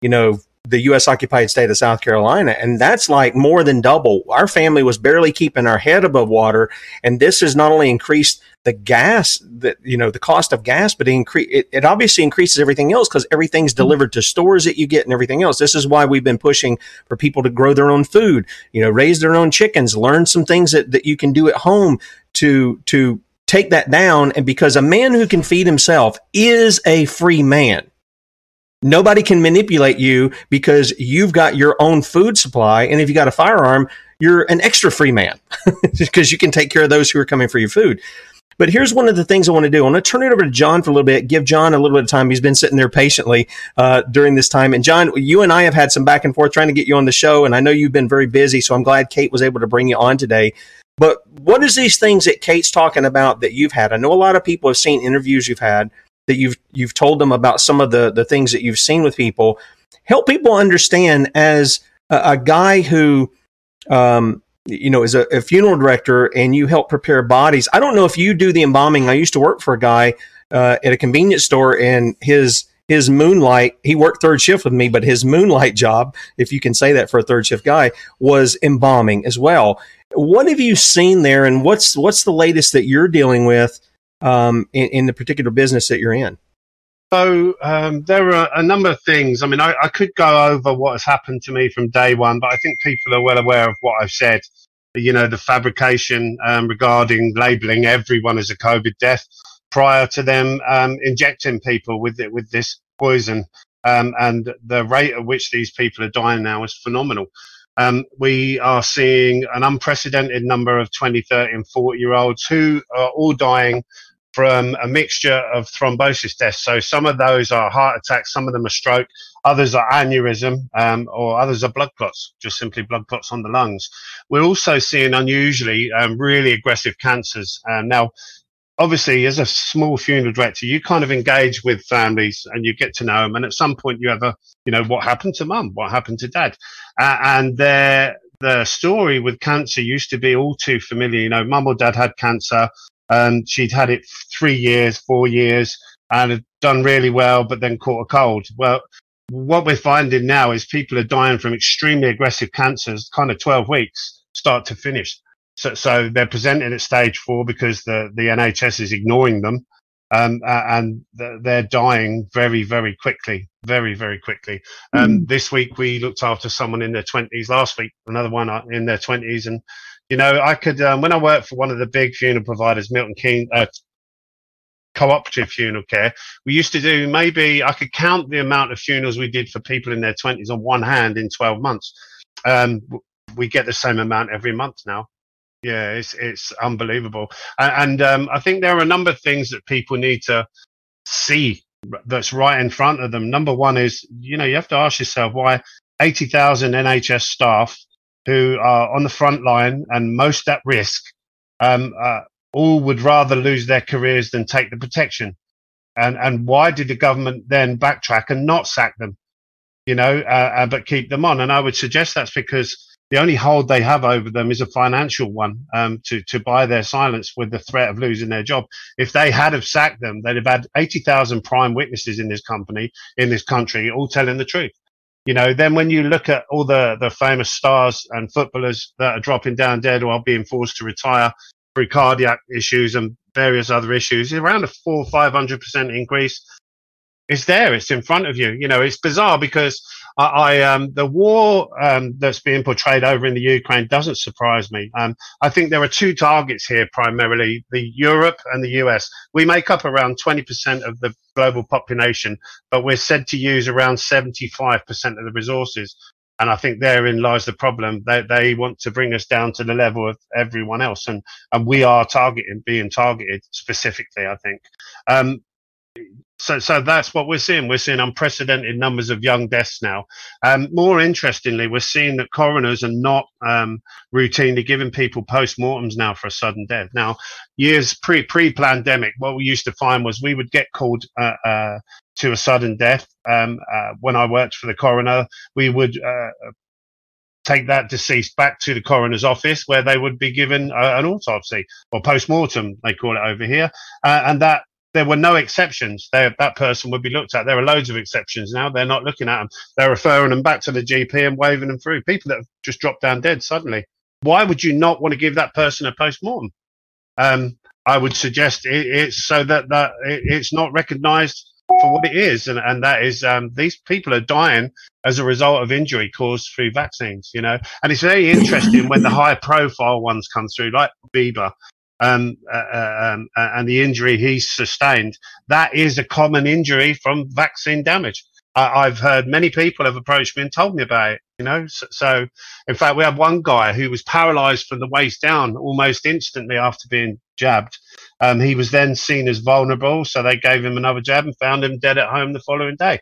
you know the U.S. occupied state of South Carolina, and that's like more than double. Our family was barely keeping our head above water, and this has not only increased the gas that you know the cost of gas, but it, incre- it, it obviously increases everything else because everything's mm-hmm. delivered to stores that you get and everything else. This is why we've been pushing for people to grow their own food, you know, raise their own chickens, learn some things that, that you can do at home to to take that down. And because a man who can feed himself is a free man. Nobody can manipulate you because you've got your own food supply. And if you got a firearm, you're an extra free man because you can take care of those who are coming for your food. But here's one of the things I want to do. I want to turn it over to John for a little bit, give John a little bit of time. He's been sitting there patiently uh, during this time. And John, you and I have had some back and forth trying to get you on the show. And I know you've been very busy. So I'm glad Kate was able to bring you on today. But what is these things that Kate's talking about that you've had? I know a lot of people have seen interviews you've had that you've you've told them about some of the the things that you've seen with people. Help people understand as a, a guy who um, you know, is a, a, funeral director and you help prepare bodies. I don't know if you do the embalming. I used to work for a guy uh, at a convenience store and his his moonlight he worked third shift with me but his moonlight job if you can say that for a third shift guy was embalming as well what have you seen there and what's what's the latest that you're dealing with um, in, in the particular business that you're in so um, there are a number of things. I mean, I, I, could go over what has happened to me from day one, but I think people are well aware of what I've said. You know, the fabrication um, regarding labelling everyone as a COVID death prior to them um, injecting people with it, with this poison, um, and the rate at which these people are dying now is phenomenal. Um, we are seeing an unprecedented number of 20, 30, and 40 year olds who are all dying from a mixture of thrombosis deaths. So some of those are heart attacks, some of them are stroke, others are aneurysm, um, or others are blood clots, just simply blood clots on the lungs. We're also seeing unusually um, really aggressive cancers. Um, now, obviously, as a small funeral director, you kind of engage with families and you get to know them. And at some point, you have a, you know, what happened to mum? What happened to dad? Uh, and their the story with cancer used to be all too familiar. You know, mum or dad had cancer and she'd had it three years, four years, and had done really well, but then caught a cold. Well, what we're finding now is people are dying from extremely aggressive cancers, kind of 12 weeks, start to finish. So, so they're presenting at stage four because the, the NHS is ignoring them. Um, and they're dying very, very quickly, very, very quickly. Um, mm. This week we looked after someone in their twenties. Last week, another one in their twenties, and you know, I could um, when I worked for one of the big funeral providers, Milton Keynes. Uh, cooperative funeral care. We used to do maybe I could count the amount of funerals we did for people in their 20s on one hand in 12 months. Um, we get the same amount every month now. Yeah, it's it's unbelievable, and, and um, I think there are a number of things that people need to see that's right in front of them. Number one is, you know, you have to ask yourself why 80,000 NHS staff who are on the front line and most at risk, um, uh, all would rather lose their careers than take the protection. And and why did the government then backtrack and not sack them? You know, uh, uh, but keep them on. And I would suggest that's because the only hold they have over them is a financial one um, to to buy their silence with the threat of losing their job. If they had have sacked them, they'd have had eighty thousand prime witnesses in this company in this country, all telling the truth. You know, then when you look at all the the famous stars and footballers that are dropping down dead or being forced to retire through cardiac issues and various other issues, around a four five hundred percent increase. It's there. It's in front of you. You know, it's bizarre because I, I um, the war um, that's being portrayed over in the Ukraine doesn't surprise me. Um, I think there are two targets here primarily: the Europe and the US. We make up around 20% of the global population, but we're said to use around 75% of the resources. And I think therein lies the problem. They, they want to bring us down to the level of everyone else, and, and we are targeting, being targeted specifically. I think. So, so that's what we're seeing. We're seeing unprecedented numbers of young deaths now. Um, more interestingly, we're seeing that coroners are not um, routinely giving people post-mortems now for a sudden death. Now, years pre pre pandemic, what we used to find was we would get called uh, uh, to a sudden death. Um, uh, when I worked for the coroner, we would uh, take that deceased back to the coroner's office where they would be given uh, an autopsy or post-mortem they call it over here uh, and that there were no exceptions. They, that person would be looked at. There are loads of exceptions now. They're not looking at them. They're referring them back to the GP and waving them through. People that have just dropped down dead suddenly. Why would you not want to give that person a post mortem? Um, I would suggest it, it's so that, that it, it's not recognised for what it is, and, and that is um, these people are dying as a result of injury caused through vaccines. You know, and it's very interesting when the high profile ones come through, like Bieber, um, uh, uh, um, uh, and the injury he sustained, that is a common injury from vaccine damage. I, have heard many people have approached me and told me about it. You know, so, so in fact, we had one guy who was paralysed from the waist down almost instantly after being jabbed. Um, he was then seen as vulnerable, so they gave him another jab and found him dead at home the following day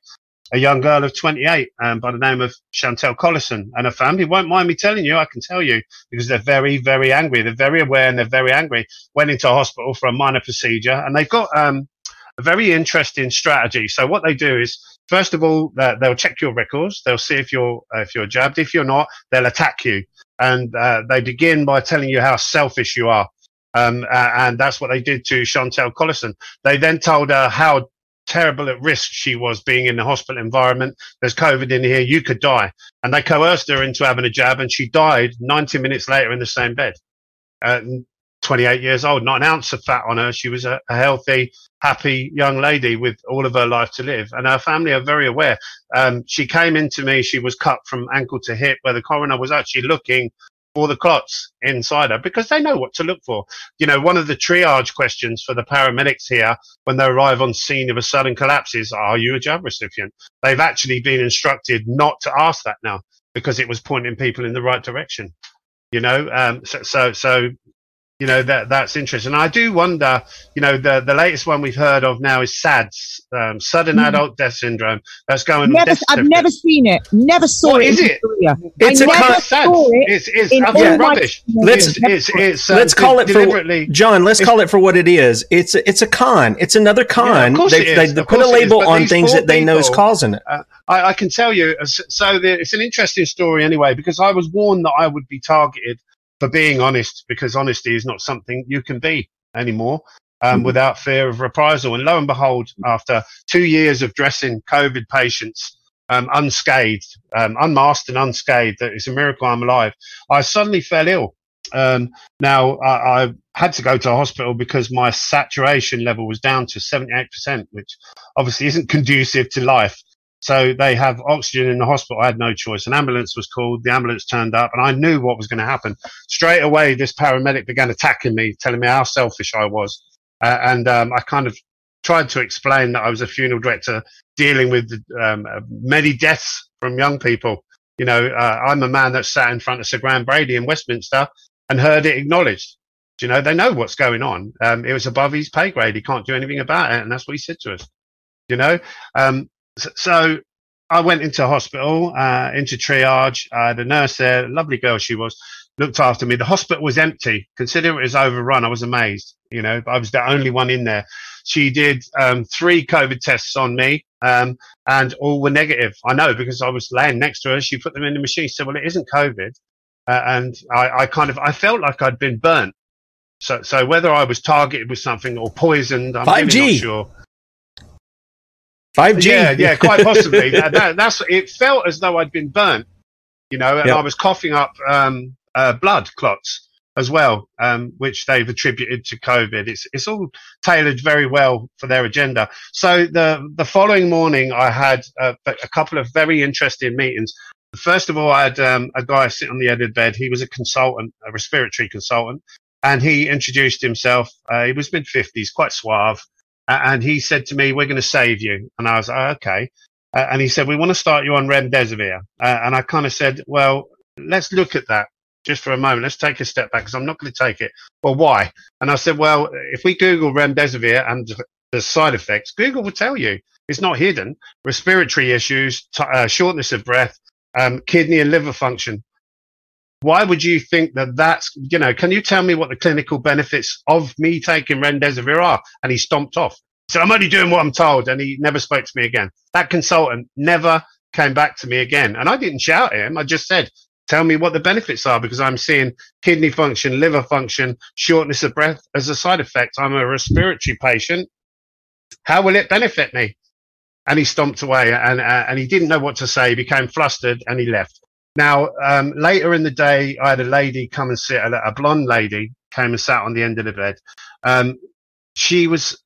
a young girl of 28 um, by the name of Chantel Collison and her family won't mind me telling you, I can tell you, because they're very, very angry. They're very aware and they're very angry. Went into hospital for a minor procedure and they've got um, a very interesting strategy. So what they do is, first of all, uh, they'll check your records. They'll see if you're uh, if you're jabbed. If you're not, they'll attack you, and uh, they begin by telling you how selfish you are. Um, and that's what they did to Chantel Collison. They then told her how terrible at risk she was being in the hospital environment. There's COVID in here. You could die. And they coerced her into having a jab and she died 90 minutes later in the same bed. Uh, 28 years old, not an ounce of fat on her. She was a, a, healthy, happy young lady with all of her life to live. And her family are very aware. Um, she came into me, she was cut from ankle to hip, where the coroner was actually looking for the clots inside her because they know what to look for. You know, one of the triage questions for the paramedics here when they arrive on scene of a sudden collapse is, are you a jab recipient? They've actually been instructed not to ask that now because it was pointing people in the right direction. You know, um, so, so, so you know that that's interesting. And I do wonder, you know, the the latest one we've heard of now is SADS, um, sudden mm. adult death syndrome. That's going. Never, I've never seen it. Never saw what it. Is it? It's I a never con- saw it. It's it's yeah. rubbish. Let's it's, it's, it's uh, let's call it deliberately. for John. Let's call it for what it is. It's it's a con. It's another con. Yeah, they, they, they put a label on things that they know is causing it. Uh, I, I, can tell you. So the, it's an interesting story anyway because I was warned that I would be targeted for being honest, because honesty is not something you can be anymore um, mm-hmm. without fear of reprisal. And lo and behold, after two years of dressing COVID patients um, unscathed, um, unmasked and unscathed, it's a miracle I'm alive. I suddenly fell ill. Um, now I, I, had to go to a hospital because my saturation level was down to 78%, which obviously isn't conducive to life. So they have oxygen in the hospital. I had no choice. An ambulance was called. The ambulance turned up, and I knew what was going to happen. Straight away, this paramedic began attacking me, telling me how selfish I was. Uh, and um, I kind of tried to explain that I was a funeral director dealing with um, many deaths from young people. You know, uh, I'm a man that sat in front of Sir Graham Brady in Westminster, and heard it acknowledged. You know, they know what's going on. Um, it was above his pay grade. He can't do anything about it. And that's what he said to us, you know? Um, so, I went into hospital, uh, into triage. Had a nurse there, lovely girl she was, looked after me. The hospital was empty. Considering it was overrun, I was amazed. You know, I was the only one in there. She did um, three COVID tests on me, um, and all were negative. I know because I was laying next to her. She put them in the machine. She said, "Well, it isn't COVID," uh, and I, I kind of I felt like I'd been burnt. So, so whether I was targeted with something or poisoned, I'm really not sure. Five G. Yeah, yeah, quite possibly. that, that, that's it. Felt as though I'd been burnt, you know, and Yep. I was coughing up um, uh, blood clots as well, um, which they've attributed to COVID. It's it's all tailored very well for their agenda. So the the following morning, I had uh, a couple of very interesting meetings. First of all, I had um, a guy sitting on the edge of the bed. He was a consultant, a respiratory consultant, and he introduced himself. Uh, he was mid fifties, quite suave, a- and he said to me, "We're going to save you." And I was like, "Oh, "Okay." Uh, and he said, "We want to start you on remdesivir." Uh, and I kind of said, "Well, let's look at that just for a moment. Let's take a step back because I'm not going to take it." Well, why? And I said, "Well, if we Google remdesivir and the side effects, Google will tell you it's not hidden. Respiratory issues, t- uh, shortness of breath, um, kidney and liver function." Why would you think that that's, you know, can you tell me what the clinical benefits of me taking remdesivir are? And he stomped off. Said, I'm only doing what I'm told. And he never spoke to me again. That consultant never came back to me again. And I didn't shout at him. I just said, tell me what the benefits are because I'm seeing kidney function, liver function, shortness of breath as a side effect. I'm a respiratory patient. How will it benefit me? And he stomped away and, uh, and he didn't know what to say. He became flustered and he left. Now, um, later in the day, I had a lady come and sit, a, a blonde lady came and sat on the end of the bed. Um, she was,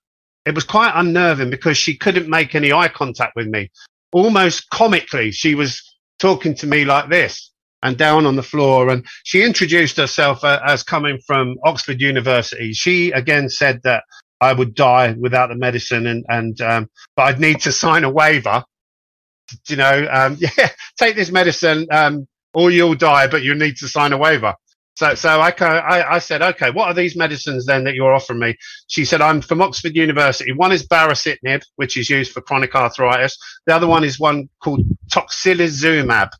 it was quite unnerving because she couldn't make any eye contact with me. Almost comically, she was talking to me like this and down on the floor. And she introduced herself uh, as coming from Oxford University. She again said that I would die without the medicine and, and, um, but I'd need to sign a waiver you know, um, yeah, take this medicine, um, or you'll die, but you need to sign a waiver. So, so I, I, I said, okay, what are these medicines then that you're offering me? She said, I'm from Oxford University. One is baricitinib, which is used for chronic arthritis. The other one is one called tocilizumab.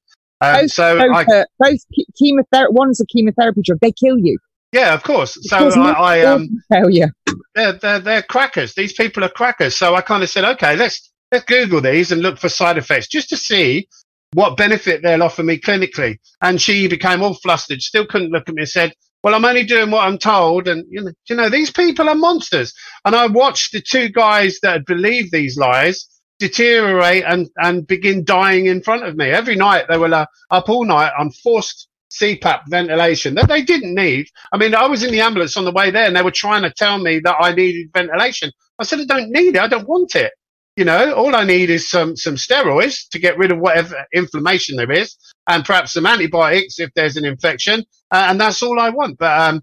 Um, both, so both, I, uh, both chemotherapy. One's a chemotherapy drug. They kill you. yeah, of course. So I, I, um, tell you. they're, they're, they're crackers. These people are crackers. So I kind of said, okay, let's, let's Google these and look for side effects just to see what benefit they'll offer me clinically. And she became all flustered, still couldn't look at me and said, well, I'm only doing what I'm told. And, you know, you know, these people are monsters. And I watched the two guys that had believed these lies deteriorate and, and begin dying in front of me. Every night they were uh, up all night on forced CPAP ventilation that they didn't need. I mean, I was in the ambulance on the way there and they were trying to tell me that I needed ventilation. I said, I don't need it. I don't want it. You know, all I need is some, some steroids to get rid of whatever inflammation there is and perhaps some antibiotics if there's an infection. Uh, and that's all I want. But, um,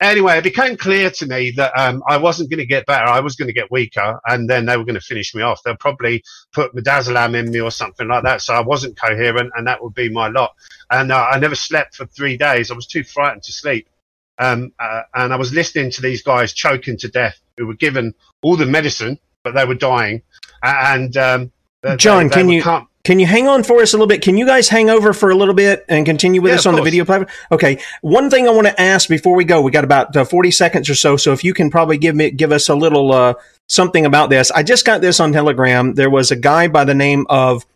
anyway, it became clear to me that, um, I wasn't going to get better. I was going to get weaker and then they were going to finish me off. They'll probably put midazolam in me or something like that. So I wasn't coherent and that would be my lot. And uh, I never slept for three days. I was too frightened to sleep. Um, uh, and I was listening to these guys choking to death who were given all the medicine, but they were dying. And, um, they- John, they- they can you can you hang on for us a little bit? Can you guys hang over for a little bit and continue with Yeah, us on the video platform? Okay. One thing I want to ask before we go, we got about uh, forty seconds or so. So if you can probably give me give us a little uh, something about this. I just got this on Telegram. There was a guy by the name of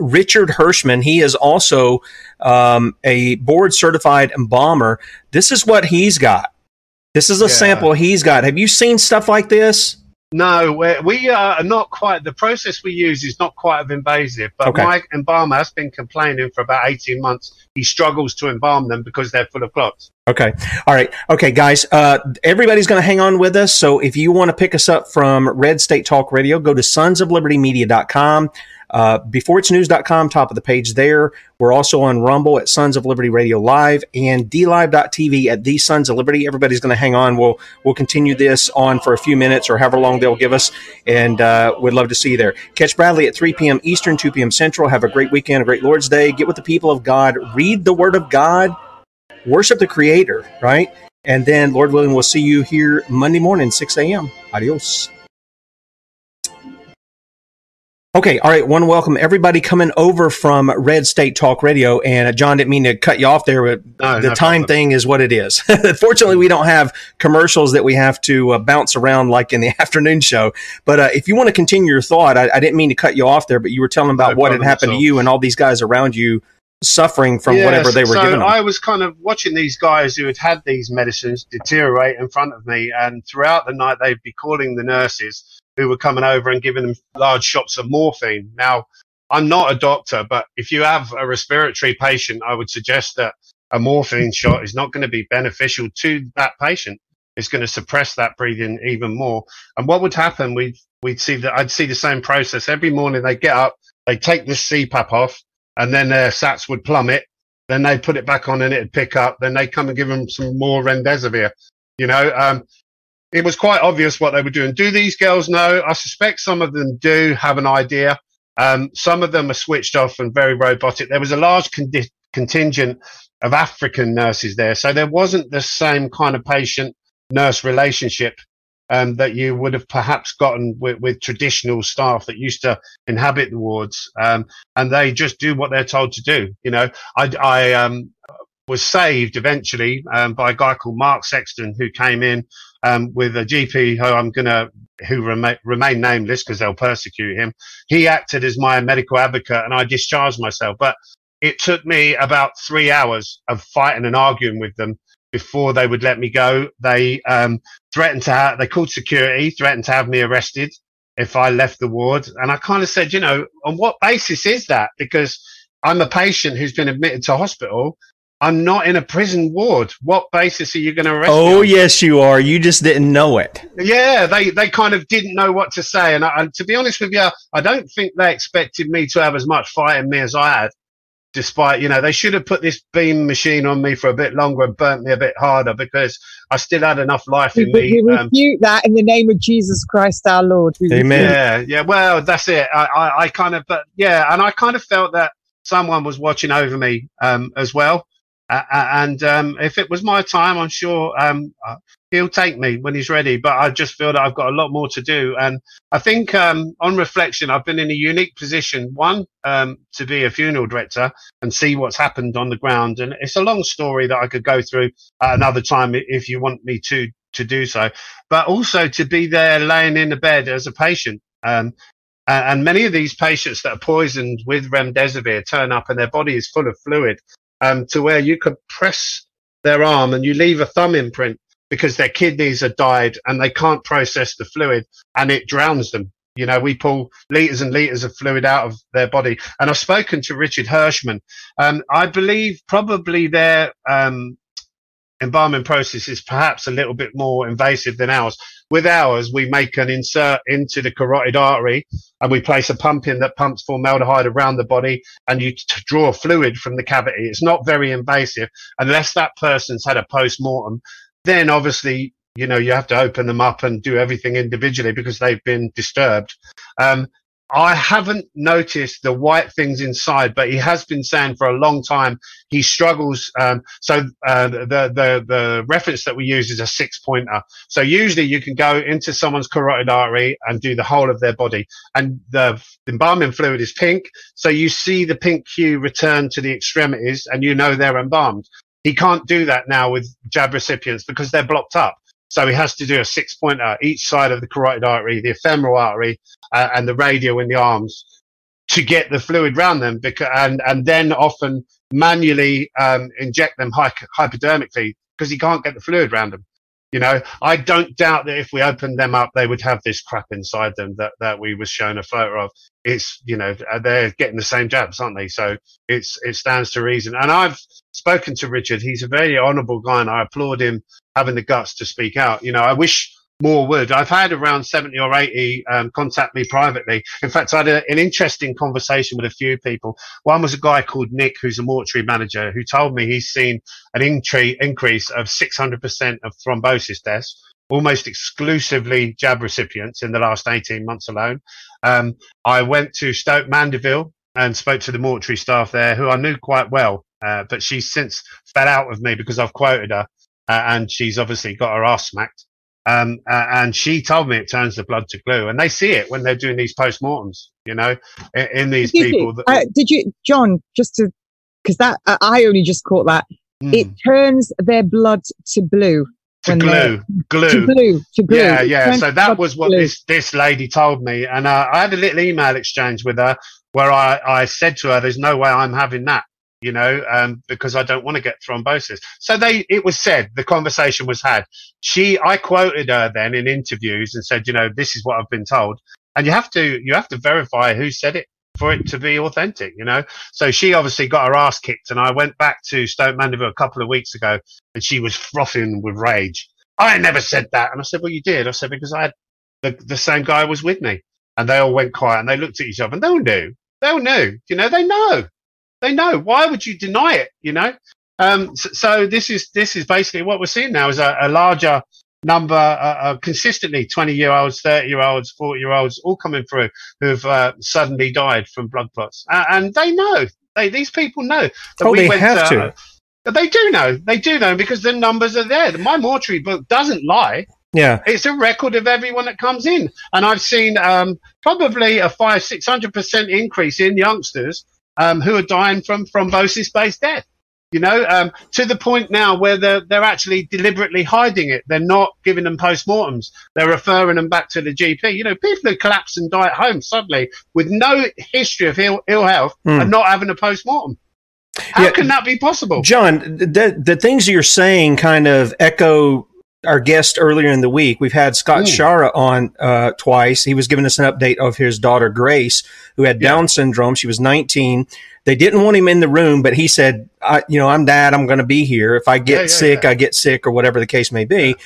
Richard Hirschman. He is also um, a board certified embalmer. This is what he's got. This is a Yeah. sample he's got. Have you seen stuff like this? No, we we are not quite. The process we use is not quite as invasive. But Okay. my embalmer has been complaining for about eighteen months. He struggles to embalm them because they're full of clots. Okay. All right. Okay, guys. Uh, everybody's going to hang on with us. So if you want to pick us up from Red State Talk Radio, go to sonsoflibertymedia.com. Uh, beforeitsnews.com, top of the page there. We're also on Rumble at Sons of Liberty Radio Live and DLive.tv at The Sons of Liberty. Everybody's going to hang on. We'll we'll continue this on for a few minutes or however long they'll give us, and uh, we'd love to see you there. Catch Bradley at 3 p.m. Eastern, 2 p.m. Central. Have a great weekend, a great Lord's Day. Get with the people of God. Read the Word of God worship the Creator, right? And then, Lord willing, we'll see you here Monday morning, 6 a.m. Adios. Okay, all right. One welcome everybody coming over from Red State Talk Radio. And uh, John didn't mean to cut you off there, but No, the no time problem. thing is what it is. Fortunately, we don't have commercials that we have to uh, bounce around like in the afternoon show. But uh, if you want to continue your thought, I, I didn't mean to cut you off there, but you were telling about No what had happened to you and all these guys around you suffering from whatever they were so them. I was kind of watching these guys who had had these medicines deteriorate in front of me, and throughout the night they'd be calling the nurses who were coming over and giving them large shots of morphine. Now, I'm not a doctor, but if you have a respiratory patient, I would suggest that a morphine shot is not going to be beneficial to that patient. It's going to suppress that breathing even more. And what would happen? We'd we'd see that I'd see the same process every morning. They get up, they take this CPAP off, and then their SATs would plummet. Then they put it back on and it'd pick up. Then they come and give them some more remdesivir. You know, um, it was quite obvious what they were doing. Do these girls know? I suspect some of them do have an idea. Um, some of them are switched off and very robotic. There was a large condi- contingent of African nurses there, so there wasn't the same kind of patient nurse relationship um, that you would have perhaps gotten with, with traditional staff that used to inhabit the wards, um, and they just do what they're told to do. You know, I, I um, was saved eventually um, by a guy called Mark Sexton who came in um, with a GP who I'm gonna who remain, remain nameless because they'll persecute him. He acted as my medical advocate, and I discharged myself. But it took me about three hours of fighting and arguing with them before they would let me go. They um, threatened to have, they called security, threatened to have me arrested if I left the ward. And I kind of said, you know, on what basis is that? Because I'm a patient who's been admitted to hospital. I'm not in a prison ward. What basis are you going to arrest me? oh, yes, you are. You just didn't know it. Yeah, they, they kind of didn't know what to say. And, I, and to be honest with you, I don't think they expected me to have as much fight in me as I had. Despite, you know, they should have put this beam machine on me for a bit longer and burnt me a bit harder because I still had enough life We, in me. we Um, that in the name of Jesus Christ our Lord. We refute yeah, yeah. Well, that's it. I, I, I kind of, but yeah, and I kind of felt that someone was watching over me um, as well. Uh, uh, and um, if it was my time, I'm sure um, uh, he'll take me when he's ready. But I just feel that I've got a lot more to do. And I think, um, on reflection, I've been in a unique position. One, um, to be a funeral director and see what's happened on the ground. And it's a long story that I could go through at another time if you want me to to do so. But also to be there, laying in the bed as a patient. Um, and many of these patients that are poisoned with remdesivir turn up and their body is full of fluid um, to where you could press their arm and you leave a thumb imprint because their kidneys are died and they can't process the fluid and it drowns them. You know, we pull liters and liters of fluid out of their body. And I've spoken to Richard Hirschman. Um, I believe probably their um, embalming process is perhaps a little bit more invasive than ours. With ours, we make an insert into the carotid artery and we place a pump in that pumps formaldehyde around the body and you t- draw fluid from the cavity. It's not very invasive unless that person's had a post-mortem. Then obviously, you know, you have to open them up and do everything individually because they've been disturbed. Um, I haven't noticed the white things inside, but he has been saying for a long time he struggles. Um, so uh, the the the reference that we use is a six pointer. So usually you can go into someone's carotid artery and do the whole of their body, and the embalming fluid is pink. So you see the pink hue return to the extremities, and you know they're embalmed. He can't do that now with jab recipients because they're blocked up. So he has to do a six pointer each side of the carotid artery, the femoral artery, uh, and the radial in the arms to get the fluid round them because, and, and then often manually um, inject them hy- hypodermically because he can't get the fluid round them. You know, I don't doubt that if we opened them up, they would have this crap inside them that, that we was shown a photo of. It's, you know, uh, they're getting the same jabs, aren't they? So it's, it stands to reason. And I've spoken to Richard. He's a very honourable guy and I applaud him having the guts to speak out. You know, I wish more would. I've had around 70 or 80 um, contact me privately. In fact, I had a, an interesting conversation with a few people. One was a guy called Nick, who's a mortuary manager, who told me he's seen an incre- increase of 600% of thrombosis deaths, almost exclusively jab recipients in the last 18 months alone. Um, I went to Stoke Mandeville and spoke to the mortuary staff there, who I knew quite well. uh, but she's since fell out with me because I've quoted her, uh, and she's obviously got her ass smacked. Um, and she told me it turns the blood to glue, and they see it when they're doing these postmortems. You know, in, in these Did people. you, That, uh, did you, John? Just to because that uh, I only just caught that. It turns their blood to blue. to glue, glue, To glue. To glue. Yeah, yeah. So that was what this this lady told me, and uh, I had a little email exchange with her where I I said to her, "There's no way I'm having that." You know, um, because I don't want to get thrombosis. So they, it was said, the conversation was had. She, I quoted her then in interviews and said, you know, this is what I've been told. And you have to, you have to verify who said it for it to be authentic, you know? So she obviously got her ass kicked and I went back to Stoke Mandeville a couple of weeks ago and she was frothing with rage. I never said that. And I said, well, you did. I said, because I had the, the same guy was with me and they all went quiet and they looked at each other and they all knew, they all knew, you know, they know, they know. Why would you deny it? You know? Um, so, so this is, this is basically what we're seeing now is a, a larger number, uh, uh, consistently 20 year olds, 30 year olds, 40 year olds, all coming through who've uh, suddenly died from blood clots. Uh, and they know, they, these people know. that Oh, we they went, have uh, to. but they do know. They do know because the numbers are there. My mortuary book doesn't lie. Yeah. It's a record of everyone that comes in. And I've seen um, probably a five, 600% increase in youngsters um, who are dying from thrombosis based death. You know, um, to the point now where they're, they're actually deliberately hiding it. They're not giving them postmortems. They're referring them back to the GP. You know, people who collapse and die at home suddenly with no history of ill, ill health Hmm. and not having a postmortem. How can that be possible? John, the the things you're saying kind of echo our guest earlier in the week. We've had Scott Mm. Shara on uh, twice. He was giving us an update of his daughter Grace, who had Down syndrome. She was 19. They didn't want him in the room, but he said, I, "You know, I'm dad. I'm going to be here. If I get Yeah, yeah, sick, I get sick, or whatever the case may be."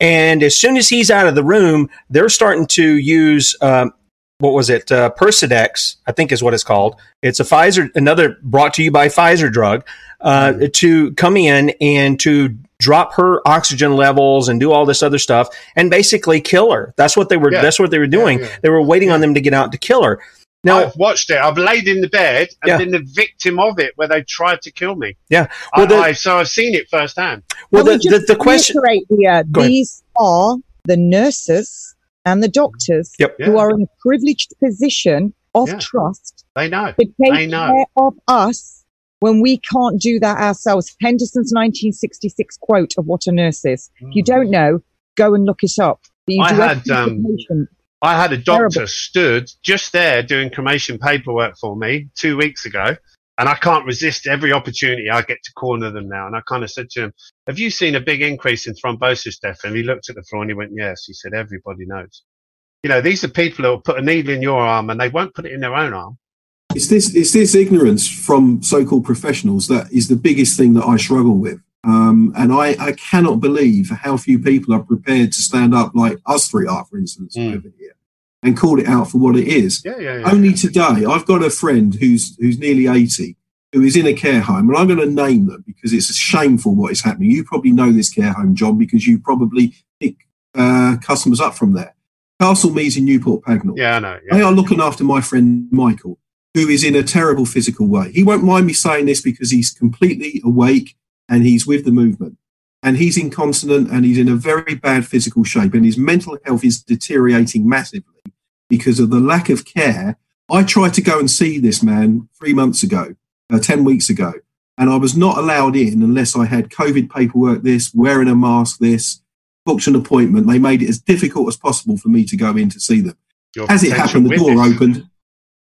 And as soon as he's out of the room, they're starting to use um, what was it? Uh, Precedex, I think is what it's called. It's a Pfizer, another brought to you by Pfizer drug, uh, Mm-hmm. to come in and to drop her oxygen levels and do all this other stuff and basically kill her. That's what they were. Yeah. That's what they were doing. yeah. They were waiting on them to get out to kill her. Now, I've watched it. I've laid in the bed and Yeah. been the victim of it where they tried to kill me. yeah. I, Well, the, I, so I've seen it firsthand. well, the, we the, the question. reiterate here, these are the nurses and the doctors Yep. who are in a privileged position of Yeah. trust They know. to They know. care of us when we can't do that ourselves. Henderson's 1966 quote of what a nurse is. If you don't know, go and look it up. Mm. I had, um, I had a doctor Terrible. stood just there doing cremation paperwork for me two weeks ago, and I can't resist every opportunity I get to corner them now. And I kind of said to him, "Have you seen a big increase in thrombosis death?" And he looked at the floor and he went, "Yes." He said, "Everybody knows." You know, these are people who will put a needle in your arm and they won't put it in their own arm. It's this it's this ignorance from so-called professionals that is the biggest thing that I struggle with. Um, and I, I cannot believe how few people are prepared to stand up like us three are, for instance, over here, and call it out for what it is. Yeah, yeah, yeah. Only today, I've got a friend who's who's nearly eighty, who is in a care home, and I'm going to name them because it's shameful what is happening. You probably know this care home, John, because you probably pick uh, customers up from there. Castle Meads in Newport Pagnell. Yeah, I know. They are looking after my friend Michael, who is in a terrible physical way. He won't mind me saying this because he's completely awake and he's with the movement. And he's incontinent and he's in a very bad physical shape. And his mental health is deteriorating massively because of the lack of care. I tried to go and see this man three months ago, uh, 10 weeks ago, and I was not allowed in unless I had COVID paperwork, this, wearing a mask, this, booked an appointment. They made it as difficult as possible for me to go in to see them. Your As it happened, the door witness. opened.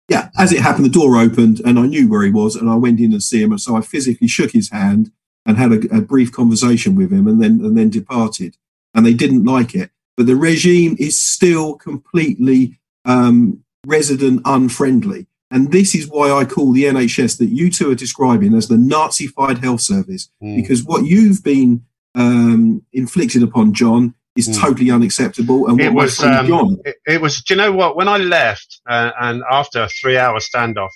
Yeah, as it happened, the door opened and I knew where he was and I went in and see him. And so I physically shook his hand and had a, a brief conversation with him and then, and then departed. And they didn't like it. But the regime is still completely um, resident unfriendly. And this is why I call the NHS that you two are describing as the Nazified health service, Mm. because what you've been um, inflicted upon, John, is totally unacceptable. And what it was um, John it, it was do you know what? When i left uh, and after a three hour standoff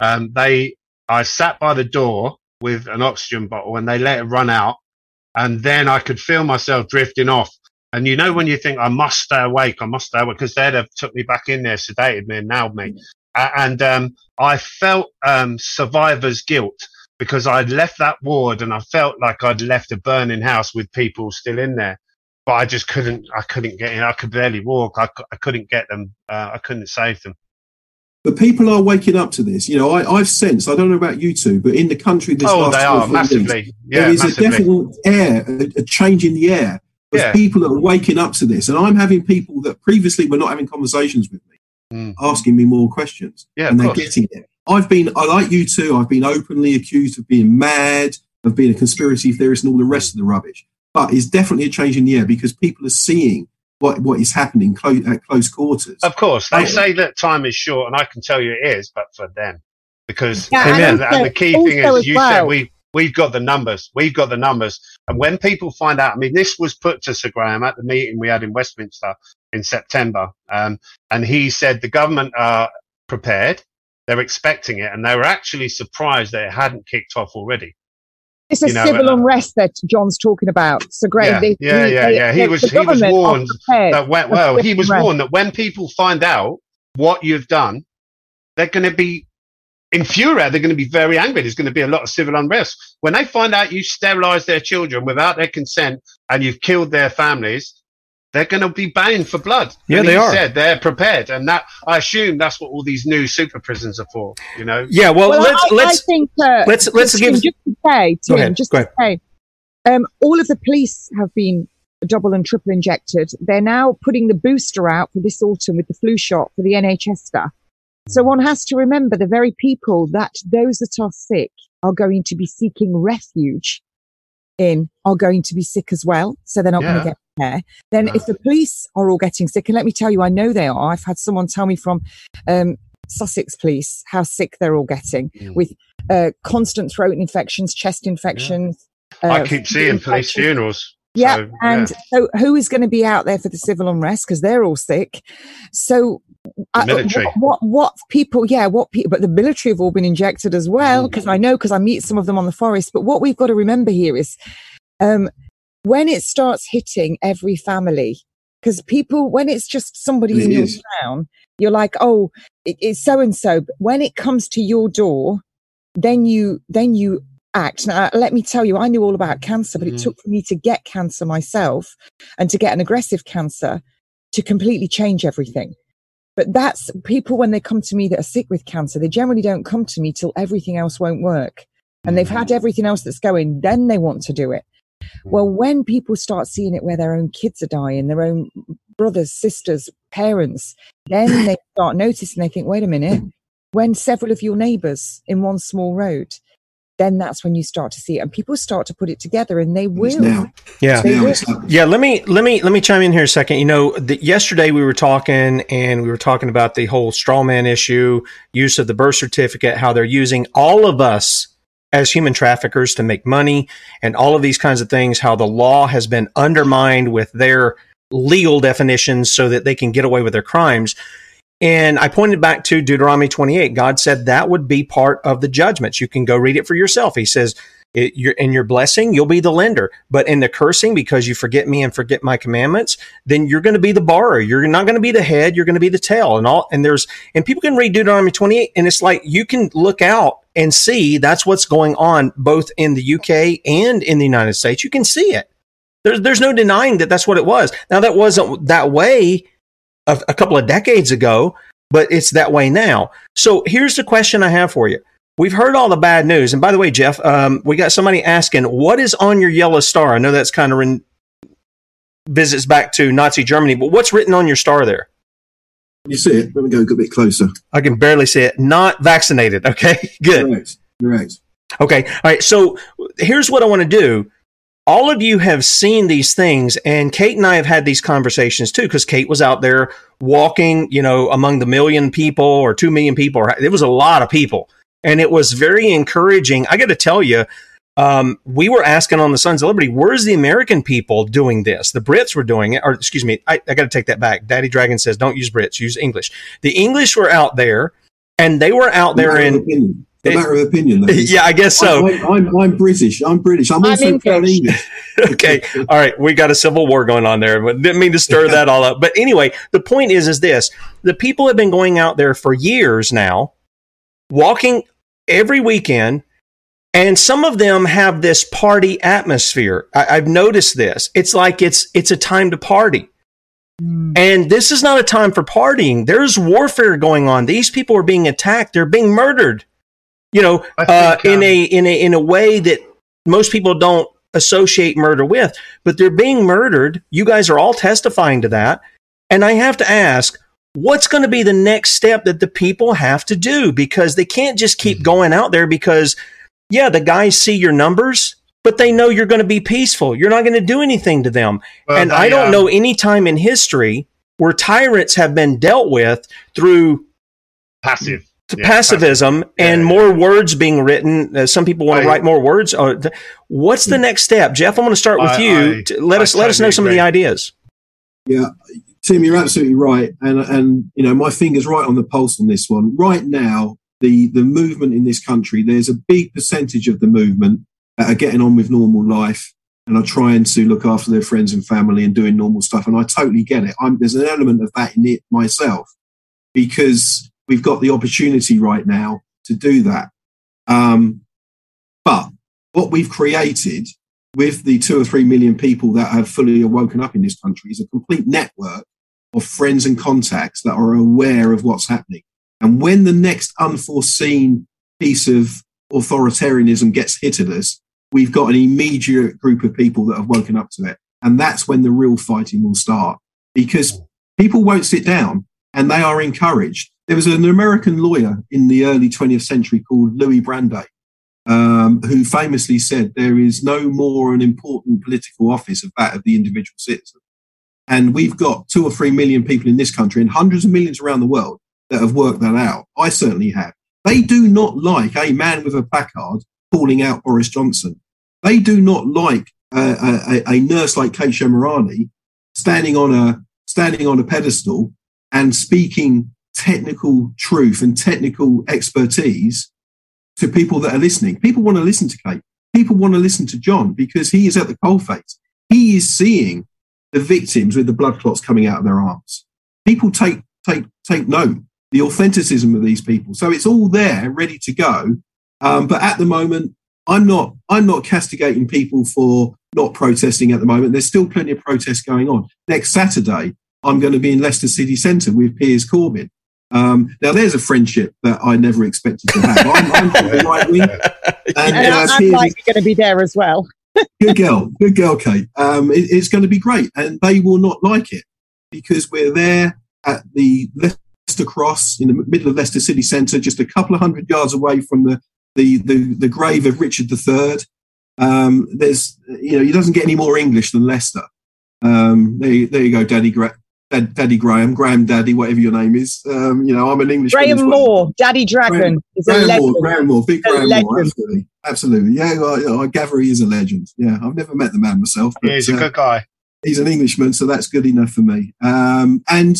um, they i sat by the door with an oxygen bottle and they let it run out. And then i could feel myself drifting off. And you know when you think i must stay awake i must stay awake because they'd have took me back in there sedated me and nailed me. A- and um, i felt um, survivor's guilt because I'd left that ward and I felt like I'd left a burning house with people still in there. But I just couldn't, I couldn't get in. I could barely walk. I, I couldn't get them. Uh, I couldn't save them. But people are waking up to this. You know, I, I've sensed, I don't know about you two, but in the country this Oh, they are massively. weeks, Yeah, there is massively. a definite air, a, a change in the air of Yeah. people that are waking up to this. And I'm having people that previously were not having conversations with me, asking me more questions. Mm. Yeah, and they're course. getting it. I've been, I like you two, I've been openly accused of being mad, of being a conspiracy theorist, and all the rest of the rubbish. But it's definitely a change in the air because people are seeing what, what is happening close, at close quarters. Of course, they say that time is short, and I can tell you it is, but for them, because Yeah, and and, also- and the key thing is, you well- said we we've got the numbers, we've got the numbers, and when people find out, I mean, this was put to Sir Graham at the meeting we had in Westminster in September, um, and he said the government are prepared, they're expecting it, and they were actually surprised that it hadn't kicked off already. It's a You know, civil uh, unrest that John's talking about. So great. Yeah, They- yeah, they- yeah, they- yeah. He was he was warned that when well he was unrest. warned that when people find out what you've done, they're going to be infuriated. They're going to be very angry. There's going to be a lot of civil unrest when they find out you sterilized their children without their consent and you've killed their families. They're going to be baying for blood. Yeah, And they are. Said they're prepared, and that I assume that's what all these new super prisons are for. You know. Yeah, well, let's I, let's I think uh, let's let's just, give. just to say, Tim, ahead, just go to say, um, all of the police have been double and triple injected. They're now putting the booster out for this autumn with the flu shot for the NHS stuff. So one has to remember the very people that those that are sick are going to be seeking refuge in are going to be sick as well. So they're not going to get care. Then if the police are all getting sick, and let me tell you, I know they are. I've had someone tell me from um, Sussex Police how sick they're all getting with uh, constant throat infections, chest infections. I uh, keep seeing police funerals. Yeah, So, and yeah. so who is going to be out there for the civil unrest because they're all sick? So, uh, military. what, what what people? Yeah, what people? But the military have all been injected as well because I know because I meet some of them on the forest. But what we've got to remember here is, um, when it starts hitting every family, because people when it's just somebody It in your town, you're like, oh, it, it's so and so. But when it comes to your door, then you then you act. Now, uh, let me tell you, I knew all about cancer, but it mm. took for me to get cancer myself and to get an aggressive cancer to completely change everything. But that's people when they come to me that are sick with cancer, they generally don't come to me till everything else won't work. And they've had mm. everything else that's going, then they want to do it. Well, when people start seeing it where their own kids are dying, their own brothers, sisters, parents, then they start noticing, they think, wait a minute, when several of your neighbors in one small road, then that's when you start to see it. And people start to put it together and they will. Yeah, They will. yeah. Let me let me let me chime in here a second. You know, the, yesterday we were talking and we were talking about the whole straw man issue, use of the birth certificate, how they're using all of us as human traffickers to make money, and all of these kinds of things. How the law has been undermined with their legal definitions so that they can get away with their crimes. And I pointed back to Deuteronomy 28. God said that would be part of the judgments. You can go read it for yourself. He says, it, you're, in your blessing, you'll be the lender. But in the cursing, because you forget me and forget my commandments, then you're going to be the borrower. You're not going to be the head. You're going to be the tail. And all, and there's, and people can read Deuteronomy 28 and it's like you can look out and see that's what's going on both in the UK and in the United States. You can see it. There's, there's no denying that that's what it was. Now that wasn't that way a, a couple of decades ago, but it's that way now. So here's the question I have for you. We've heard all the bad news. And by the way, Jeff, um, we got somebody asking, what is on your yellow star? I know that's kind of in, visits back to Nazi Germany, but what's written on your star there? You see it? Let me go a good bit closer. I can barely see it. Not vaccinated. Okay, good. Correct. Correct. Okay. All right. So here's what I want to do. All of you have seen these things, and Kate and I have had these conversations too, because Kate was out there walking, you know, among the million people or two million people. Or, it was a lot of people, and it was very encouraging. I got to tell you, um, we were asking on the Sons of Liberty, where's the American people doing this? The Brits were doing it, or excuse me, I, I got to take that back. Daddy Dragon says, don't use Brits, use English. The English were out there, and they were out there in. opinion. A matter of opinion. that is. Yeah, I guess so. I, I'm, I'm British. I'm British. I'm also proud English. okay. All right. We got a civil war going on there. But didn't mean to stir that all up. But anyway, the point is, is this the people have been going out there for years now, walking every weekend, And some of them have this party atmosphere. I, have noticed this. It's like it's it's a time to party. Mm. And this is not a time for partying. There's warfare going on. These people are being attacked. They're being murdered. You know, uh, think, um, in a in a in a way that most people don't associate murder with, but they're being murdered. You guys are all testifying to that. And I have to ask, what's going to be the next step that the people have to do? Because they can't just keep mm-hmm. going out there because, yeah, the guys see your numbers, but they know you're going to be peaceful. You're not going to do anything to them. Well, and I don't um, know any time in history where tyrants have been dealt with through passive yeah, passivism and yeah, more words being written. Uh, some people want to write more words. Uh, th- what's the next step, Jeff? I'm going to start with I, you. I, let us totally let us know some agree. of the ideas. Yeah, Tim, you're absolutely right, and and you know my finger's right on the pulse on this one. Right now, the the movement in this country, there's a big percentage of the movement that are getting on with normal life and are trying to look after their friends and family and doing normal stuff. And I totally get it. I'm, there's an element of that in it myself because we've got the opportunity right now to do that. Um, but what we've created with the two or three million people that have fully woken up in this country is a complete network of friends and contacts that are aware of what's happening. And when the next unforeseen piece of authoritarianism gets hit at us, we've got an immediate group of people that have woken up to it. And that's when the real fighting will start because people won't sit down and they are encouraged. There was an American lawyer in the early 20th century called Louis Brandeis, um, who famously said, There is no more an important political office of that of the individual citizen. And we've got two or three million people in this country and hundreds of millions around the world that have worked that out. I certainly have. They do not like a man with a placard calling out Boris Johnson. They do not like a, a, a nurse like Kate Shemirani standing on a standing on a pedestal and speaking technical truth and technical expertise to people that are listening. People want to listen to Kate. People want to listen to John because he is at the coalface. He is seeing the victims with the blood clots coming out of their arms. People take take take note the authenticism of these people. So it's all there, ready to go. Um, but at the moment, I'm not I'm not castigating people for not protesting at the moment. There's still plenty of protests going on. Next Saturday, I'm going to be in Leicester City Centre with Piers Corbyn. Um, now, there's a friendship that I never expected to have. I'm, I'm right wing, and, and uh, I'm likely going to be there as well. Good girl, good girl, Kate. Um, it, it's going to be great, and they will not like it because we're there at the Leicester Cross in the middle of Leicester City Centre, just a couple of hundred yards away from the the the, the grave of Richard III. Um, there's you know he doesn't get any more English than Leicester. Um, there, there you go, Daddy. Gra- Dad, Daddy Graham, Graham Daddy, whatever your name is. Um, you know, I'm an English. Graham well. Daddy Dragon Graham, is Graham. Moore, Graham Moore, big Graham. Moore, absolutely, absolutely. Yeah, I, I, gather he is a legend. Yeah, I've never met the man myself. But, he's a uh, good guy. He's an Englishman, so that's good enough for me. Um, and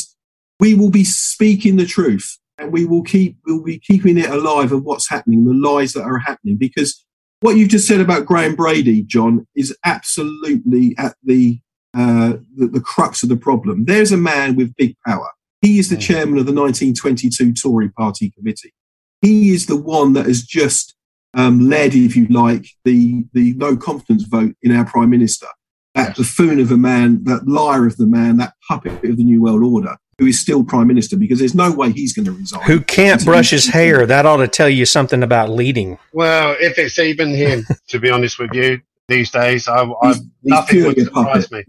we will be speaking the truth, and we will keep we'll be keeping it alive of what's happening, the lies that are happening, because what you've just said about Graham Brady, John, is absolutely at the uh, the, the, crux of the problem. There's a man with big power. He is the chairman of the 1922 Tory Party Committee. He is the one that has just um, led, if you like, the, the no confidence vote in our Prime Minister. That buffoon of a man, that liar of the man, that puppet of the New World Order, who is still Prime Minister, because there's no way he's going to resign. Who can't brush his hair. That ought to tell you something about leading. Well, if it's even him, to be honest with you, these days. I, I he's, nothing he's would surprise me.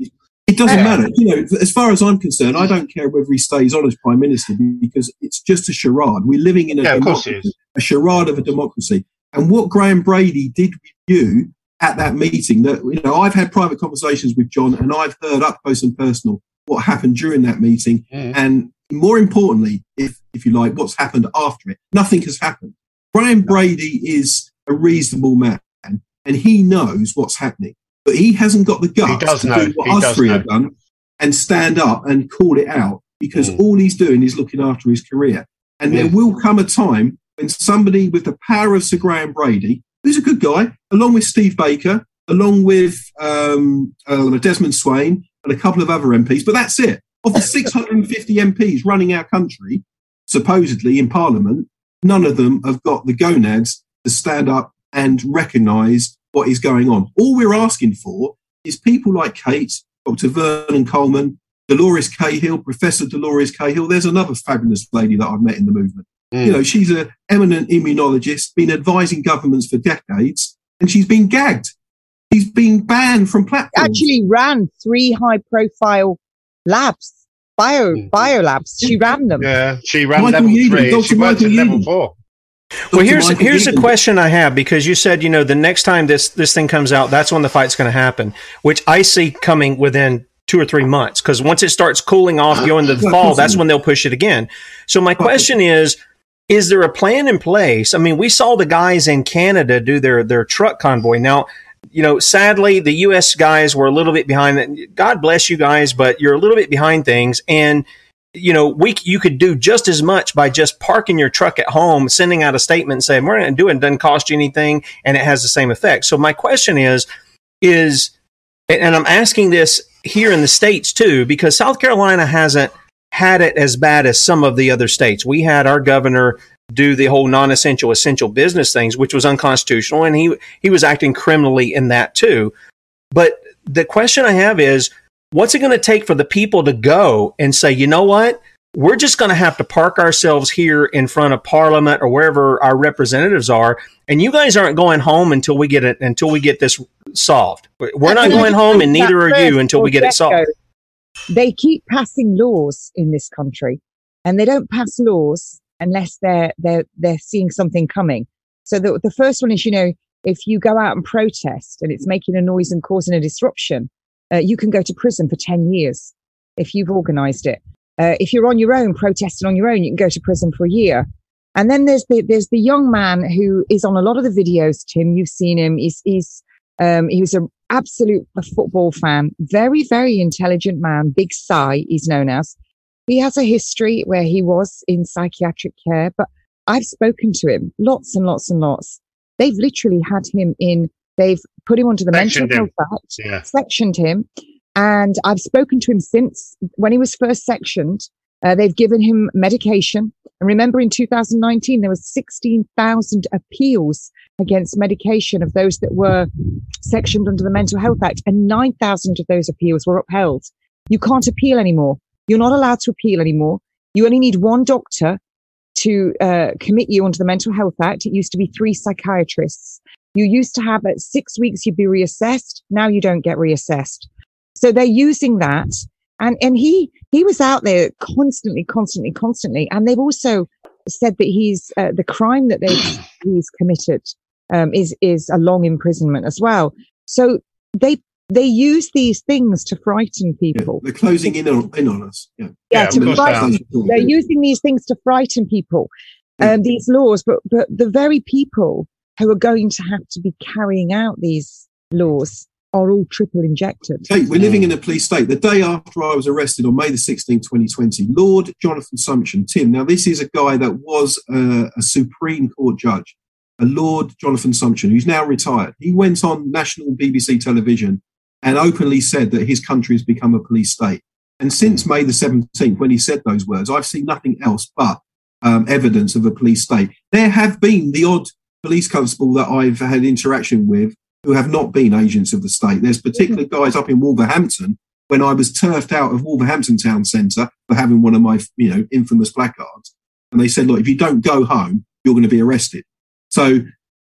It doesn't yeah. matter. You know, as far as I'm concerned, I don't care whether he stays on as prime minister because it's just a charade. We're living in a yeah, democracy, a charade of a democracy. And what Graham Brady did with you at that meeting, that you know, I've had private conversations with John, and I've heard up close and personal what happened during that meeting, mm. and more importantly, if if you like, what's happened after it. Nothing has happened. Graham Brady is a reasonable man and he knows what's happening, but he hasn't got the guts to know. do what he us three know. have done and stand up and call it out because mm. all he's doing is looking after his career. And mm. there will come a time when somebody with the power of Sir Graham Brady, who's a good guy, along with Steve Baker, along with um, uh, Desmond Swayne and a couple of other MPs, but that's it. Of the 650 MPs running our country, supposedly in Parliament, none of them have got the gonads to stand up and recognise what is going on. All we're asking for is people like Kate, Dr. Vernon Coleman, Dolores Cahill, Professor Dolores Cahill. There's another fabulous lady that I've met in the movement. Mm. You know, she's an eminent immunologist, been advising governments for decades, and she's been gagged. She's been banned from platforms. Actually, ran three high-profile labs, bio bio labs. She ran them. Yeah, she ran Michael level Yeadon, three. Dr. She worked Michael at level Yeadon. four. Well, here's Michael here's a question I have because you said you know the next time this this thing comes out, that's when the fight's going to happen, which I see coming within two or three months because once it starts cooling off, going into the fall, that's when they'll push it again. So my question is. Is there a plan in place? I mean, we saw the guys in Canada do their their truck convoy. Now, you know, sadly, the U.S. guys were a little bit behind. God bless you guys, but you're a little bit behind things. And you know, we you could do just as much by just parking your truck at home, sending out a statement, saying we're going to do it. Doesn't cost you anything, and it has the same effect. So my question is, is, and I'm asking this here in the states too, because South Carolina hasn't had it as bad as some of the other states. We had our governor do the whole non-essential essential business things, which was unconstitutional, and he he was acting criminally in that too. But the question I have is, what's it going to take for the people to go and say, you know what? We're just going to have to park ourselves here in front of Parliament or wherever our representatives are, and you guys aren't going home until we get it until we get this solved. We're not going home, and neither are you until we get it solved. They keep passing laws in this country, and they don't pass laws unless they're they're they're seeing something coming. So the the first one is, you know, if you go out and protest and it's making a noise and causing a disruption, uh, you can go to prison for ten years if you've organised it. Uh, if you're on your own, protesting on your own, you can go to prison for a year. And then there's the there's the young man who is on a lot of the videos. Tim, you've seen him. He's he's um, he was an absolute football fan, very very intelligent man. Big Cy, he's known as. He has a history where he was in psychiatric care, but I've spoken to him lots and lots and lots. They've literally had him in. They've put him onto the Sectioned mental health act, Yeah. sectioned him, and I've spoken to him since when he was first sectioned. Uh, they've given him medication. And remember, in 2019, there were 16,000 appeals against medication of those that were sectioned under the Mental Health Act, and 9,000 of those appeals were upheld. You can't appeal anymore. You're not allowed to appeal anymore. You only need one doctor to uh, commit you under the Mental Health Act. It used to be three psychiatrists. You used to have at six weeks you'd be reassessed. Now you don't get reassessed. So they're using that. And, and he, he was out there constantly, constantly, constantly. And they've also said that he's, uh, the crime that they, he's committed, um, is, is a long imprisonment as well. So they, they use these things to frighten people. They're closing in on, in on us. Yeah, Yeah, to frighten, they they're using these things to frighten people, um, these laws, but, but the very people who are going to have to be carrying out these laws are all triple injected. Kate, we're living in a police state. The day after I was arrested on May the 16th, 2020, Lord Jonathan Sumption, Tim, now this is a guy that was uh, a Supreme Court judge, a Lord Jonathan Sumption, who's now retired. He went on national BBC television and openly said that his country has become a police state. And since May the 17th, when he said those words, I've seen nothing else but um, evidence of a police state. There have been the odd police constable that I've had interaction with who have not been agents of the state. There's particular mm-hmm. guys up in Wolverhampton when I was turfed out of Wolverhampton Town Centre for having one of my, you know, infamous placards. And they said, look, if you don't go home, you're going to be arrested. So,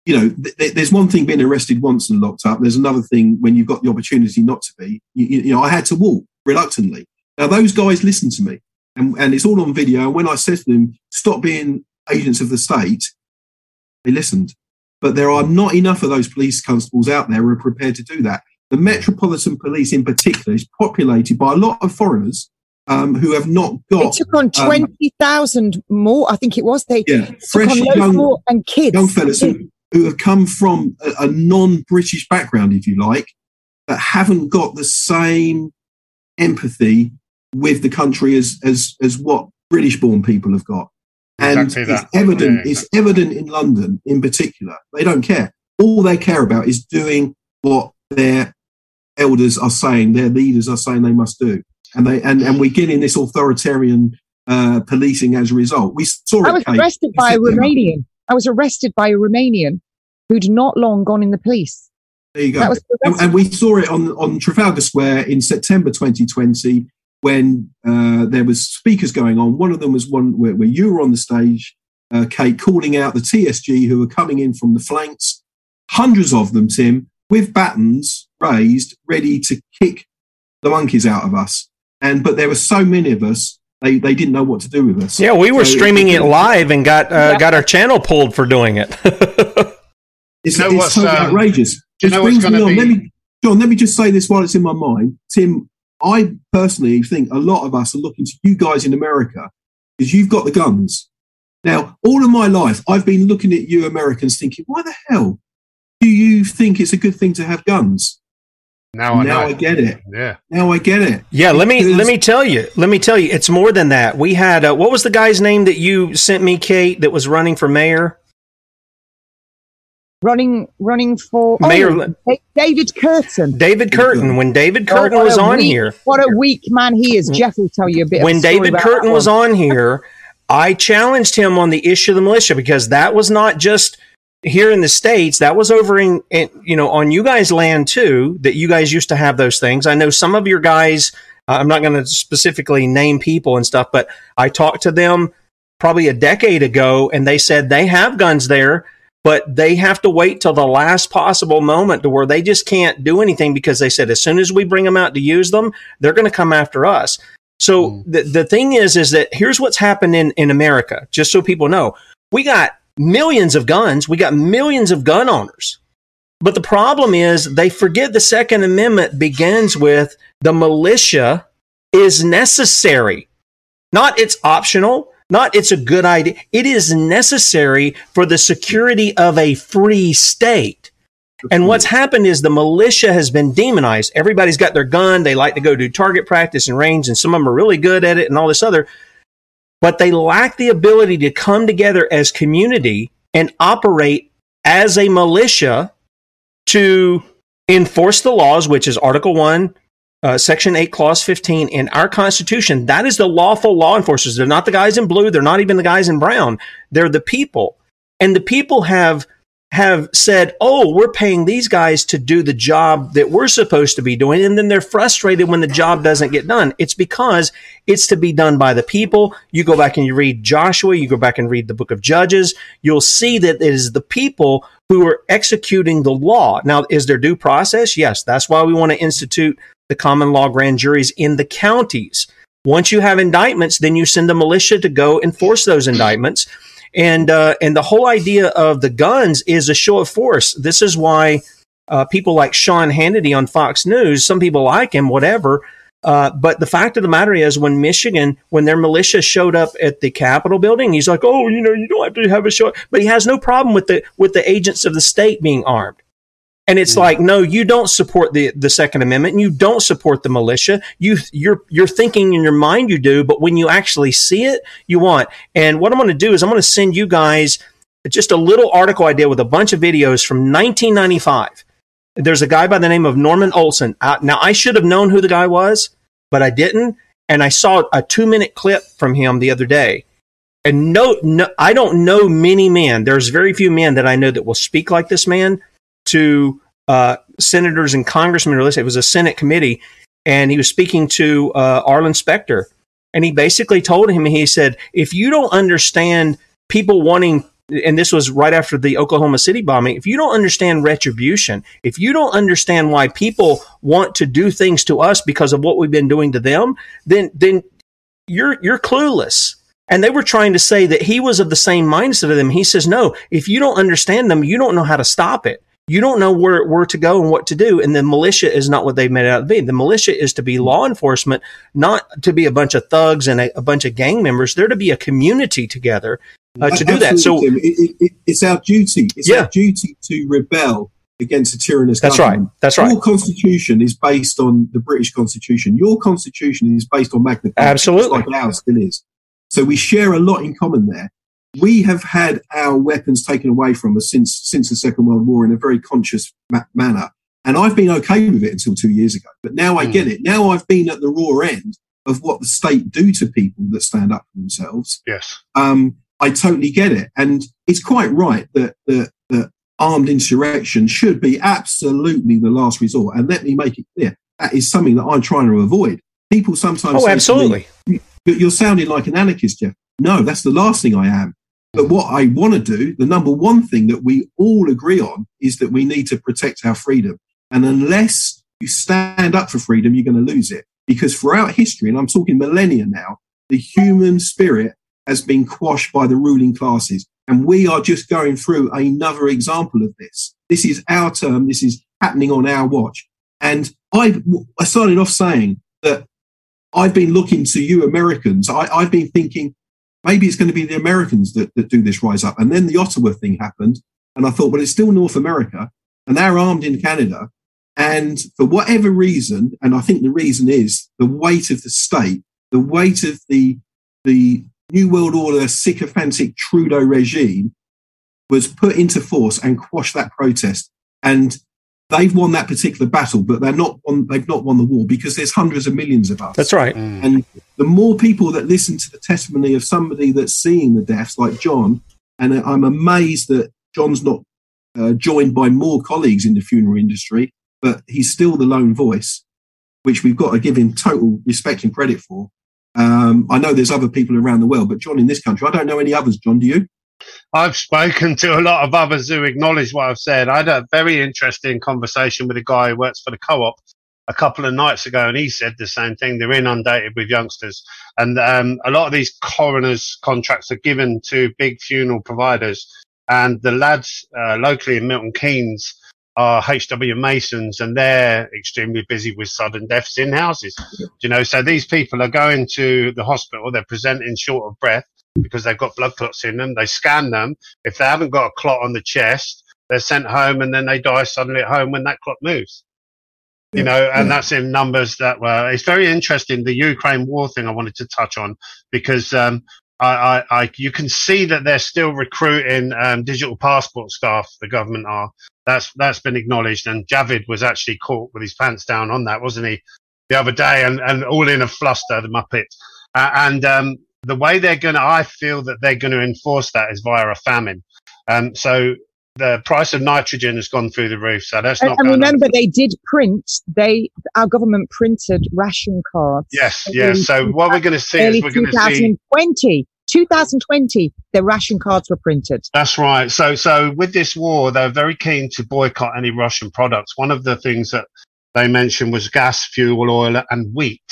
you know, th- th- there's one thing being arrested once and locked up. There's another thing when you've got the opportunity not to be. You, you you know, I had to walk reluctantly. Now, those guys listened to me, and, and it's all on video. And when I said to them, stop being agents of the state, they listened. But there are not enough of those police constables out there who are prepared to do that. The Metropolitan Police, in particular, is populated by a lot of foreigners um, who have not got. They took on um, 20,000 more, I think it was. They yeah, fresh young, and kids. young fellas who, who have come from a, a non-British background, if you like, that haven't got the same empathy with the country as as as what British-born people have got. And Exactly it's evident. Yeah, It's evident in London, in particular. They don't care. All they care about is doing what their elders are saying, their leaders are saying they must do, and they and and we're getting this authoritarian uh, policing as a result. We saw I was Kate, arrested by a September. Romanian. I was arrested by a Romanian who'd not long gone in the police. There you go. And, and, we saw it on, on Trafalgar Square in September 2020 when uh, there was speakers going on. One of them was one where, where you were on the stage, uh, Kate, calling out the TSG who were coming in from the flanks. Hundreds of them, Tim, with batons raised, ready to kick the monkeys out of us. And but there were so many of us, they, they didn't know what to do with us. Yeah, we were so streaming it, it live and got uh, yeah. got our channel pulled for doing it. it's, you know it's so uh, outrageous. Just brings me on. Be... Let me, John. Let me just say this while it's in my mind, Tim. I personally think a lot of us are looking to you guys in America because you've got the guns. Now, all of my life, I've been looking at you Americans thinking, why the hell do you think it's a good thing to have guns? Now I now I get it. Yeah. Now I get it. Yeah. Let me let me tell you. Let me tell you. It's more than that. We had uh, what was the guy's name that you sent me, Kate, that was running for mayor? Running, running for mayor. Oh, David Kurten. David Kurten. When David Kurten oh, was on weak, here, what a weak man he is. Jeff will tell you a bit. When David Kurten was on here, I challenged him on the issue of the militia because that was not just here in the states that was over in, in, you know on you guys land too that you guys used to have those things i know some of your guys uh, i'm not going to specifically name people and stuff but i talked to them probably a decade ago and they said they have guns there but they have to wait till the last possible moment to where they just can't do anything because they said as soon as we bring them out to use them they're going to come after us so mm. the, the thing is is that here's what's happened in, in america just so people know we got millions of guns. We got millions of gun owners. But the problem is they forget the Second Amendment begins with the militia is necessary. Not it's optional, not it's a good idea. It is necessary for the security of a free state. And what's happened is the militia has been demonized. Everybody's got their gun. They like to go do target practice and range, and some of them are really good at it and all this other but they lack the ability to come together as community and operate as a militia to enforce the laws, which is Article 1, uh, Section 8, Clause 15 in our Constitution. That is the lawful law enforcers. They're not the guys in blue. They're not even the guys in brown. They're the people. And the people have have said, oh, we're paying these guys to do the job that we're supposed to be doing. And then they're frustrated when the job doesn't get done. It's because it's to be done by the people. You go back and you read Joshua, you go back and read the book of Judges, you'll see that it is the people who are executing the law. Now, is there due process? Yes. That's why we want to institute the common law grand juries in the counties. Once you have indictments, then you send a militia to go enforce those indictments and uh, and the whole idea of the guns is a show of force. This is why uh, people like Sean Hannity on Fox News, some people like him, whatever. Uh, but the fact of the matter is, when Michigan, when their militia showed up at the Capitol building, he's like, "Oh, you know, you don't have to have a show," but he has no problem with the with the agents of the state being armed. And it's like, no, you don't support the, the Second Amendment and you don't support the militia. You, you're, you're thinking in your mind you do, but when you actually see it, you want. And what I'm going to do is I'm going to send you guys just a little article I did with a bunch of videos from 1995. There's a guy by the name of Norman Olson. Uh, now, I should have known who the guy was, but I didn't. And I saw a two minute clip from him the other day. And no, no, I don't know many men. There's very few men that I know that will speak like this man to uh, senators and congressmen, or it was a Senate committee, and he was speaking to uh, Arlen Specter. And he basically told him, he said, if you don't understand people wanting, and this was right after the Oklahoma City bombing, if you don't understand retribution, if you don't understand why people want to do things to us because of what we've been doing to them, then, then you're, you're clueless. And they were trying to say that he was of the same mindset of them. He says, no, if you don't understand them, you don't know how to stop it you don't know where, where to go and what to do. And the militia is not what they've made it out to be. The militia is to be law enforcement, not to be a bunch of thugs and a, a bunch of gang members. They're to be a community together uh, to do that. So it, it, it's our duty. It's yeah. our duty to rebel against a tyrannous That's government. right. That's right. Your constitution is based on the British Constitution. Your constitution is based on Magna Carta. Absolutely. Like ours still is. So we share a lot in common there we have had our weapons taken away from us since since the Second World War in a very conscious ma- manner, and I've been okay with it until two years ago. But now I mm. get it. Now I've been at the raw end of what the state do to people that stand up for themselves. Yes, um, I totally get it, and it's quite right that that that armed insurrection should be absolutely the last resort. And let me make it clear that is something that I'm trying to avoid. People sometimes Oh, me, absolutely. "You- you're sounding like an anarchist, Jeff. No, that's the last thing I am. But what I want to do, the number one thing that we all agree on, is that we need to protect our freedom. And unless you stand up for freedom, you're going to lose it. Because throughout history, and I'm talking millennia now, the human spirit has been quashed by the ruling classes. And we are just going through another example of this. This is our term. This is happening on our watch. And I, I started off saying that I've been looking to you Americans. I, I've been thinking maybe it's going to be the Americans that, that do this rise up. And then the Ottawa thing happened. And I thought, well, it's still North America and they're armed in Canada. And for whatever reason, and I think the reason is the weight of the state, the weight of the, the New World Order sycophantic Trudeau regime was put into force and quashed that protest. And they've won that particular battle, but they're not won, they've not won the war because there's hundreds of millions of us. That's right. And the more people that listen to the testimony of somebody that's seeing the deaths, like John, and I'm amazed that John's not uh, joined by more colleagues in the funeral industry, but he's still the lone voice, which we've got to give him total respect and credit for. Um, I know there's other people around the world, but John in this country, I don't know any others. John, do you? I've spoken to a lot of others who acknowledge what I've said. I had a very interesting conversation with a guy who works for the co-op a couple of nights ago, and he said the same thing. They're inundated with youngsters, and um, a lot of these coroners' contracts are given to big funeral providers, and the lads uh, locally in Milton Keynes are HW Masons, and they're extremely busy with sudden deaths in houses. You know, so these people are going to the hospital. They're presenting short of breath because they've got blood clots in them. They scan them. If they haven't got a clot on the chest, they're sent home and then they die suddenly at home when that clot moves. You know, and that's in numbers that were, it's very interesting. The Ukraine war thing I wanted to touch on because, um, I, I, I, you can see that they're still recruiting um, digital passport staff. The government are. That's that's been acknowledged. And Javid was actually caught with his pants down on that, wasn't he, the other day? And, and all in a fluster, the Muppet. Uh, and um, the way they're going to, I feel that they're going to enforce that is via a famine. Um, so the price of nitrogen has gone through the roof. So that's not and remember, on. they did print. They our government printed ration cards. Yes, yes. So what we're going to see is we're going to see 2020. 2020, the ration cards were printed. That's right. So, so with this war, they're very keen to boycott any Russian products. One of the things that they mentioned was gas, fuel, oil, and wheat.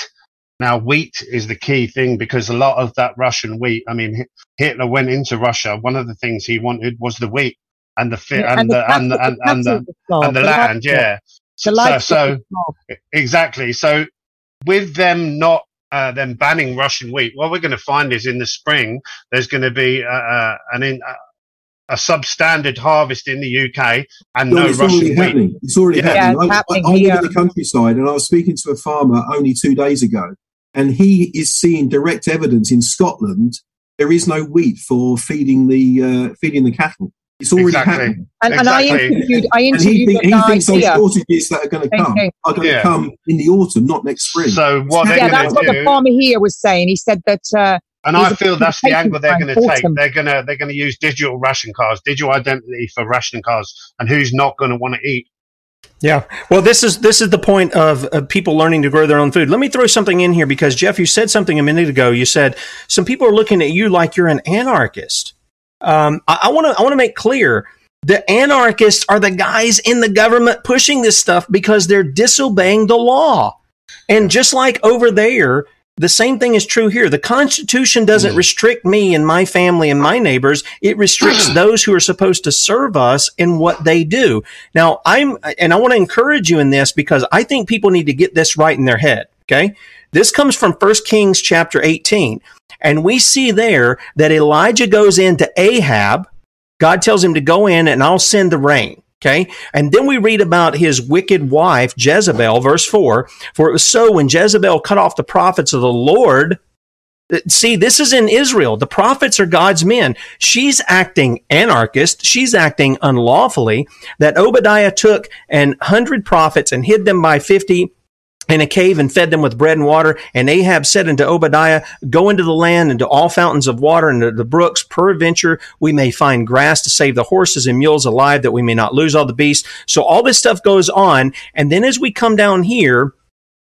Now, wheat is the key thing because a lot of that Russian wheat. I mean, Hitler went into Russia. One of the things he wanted was the wheat and the fi- Yeah, and, and the the and the and, and the the, and the land. Yeah. So, so exactly. So, with them not uh, them banning Russian wheat, what we're going to find is in the spring there's going to be uh, uh, an in, uh, a substandard harvest in the UK and no, it's Russian already wheat. happening. It's already Yeah. happening. Yeah, I, it's happening I, I live in the countryside, and I was speaking to a farmer only two days ago, and he is seeing direct evidence in Scotland. There is no wheat for feeding the uh, feeding the cattle. It's already Exactly. happening. And, and I interviewed, I And he, think, he guy thinks those here. shortages that are going to come you. are going to Yeah. come in the autumn, not next spring. So what It's Yeah, that's to what the farmer here was saying. He said that. Uh, and I feel that's the angle they're going to take. autumn. They're going to they're going to use digital ration cards, digital identity for ration cards, and who's not going to want to eat. Yeah. Well, this is this is the point of, of people learning to grow their own food. Let me throw something in here because Jeff, you said something a minute ago. You said some people are looking at you like you're an anarchist. Um, I want to I want to make clear the anarchists are the guys in the government pushing this stuff because they're disobeying the law. And just like over there, the same thing is true here. The Constitution doesn't restrict me and my family and my neighbors. It restricts those who are supposed to serve us in what they do. Now, I'm, and I want to encourage you in this because I think people need to get this right in their head. Okay. This comes from 1 Kings chapter 18. And we see there that Elijah goes into Ahab. God tells him to go in and I'll send the rain. Okay. And then we read about his wicked wife, Jezebel, verse 4. For it was so when Jezebel cut off the prophets of the Lord. See, this is in Israel. The prophets are God's men. She's acting anarchist. She's acting unlawfully. That Obadiah took an hundred prophets and hid them by 50 in a cave and fed them with bread and water. And Ahab said unto Obadiah, Go into the land and to all fountains of water and to the brooks. Peradventure we may find grass to save the horses and mules alive, that we may not lose all the beasts. So all this stuff goes on. And then as we come down here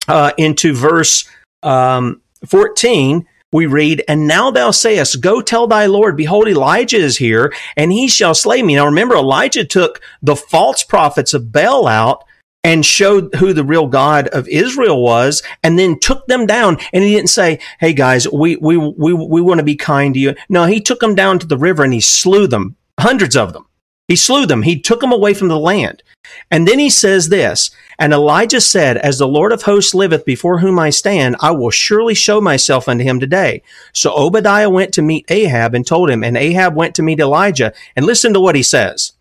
uh, into verse um, 14, we read, And now thou sayest, Go tell thy Lord, behold, Elijah is here, and he shall slay me. Now remember, Elijah took the false prophets of Baal out and showed who the real God of Israel was, and then took them down. And he didn't say, "Hey guys, we we we we want to be kind to you." No, he took them down to the river and he slew them, hundreds of them. He slew them. He took them away from the land. And then he says this, and Elijah said, As the Lord of hosts liveth before whom I stand, I will surely show myself unto him today. So Obadiah went to meet Ahab and told him, and Ahab went to meet Elijah. And listen to what he says.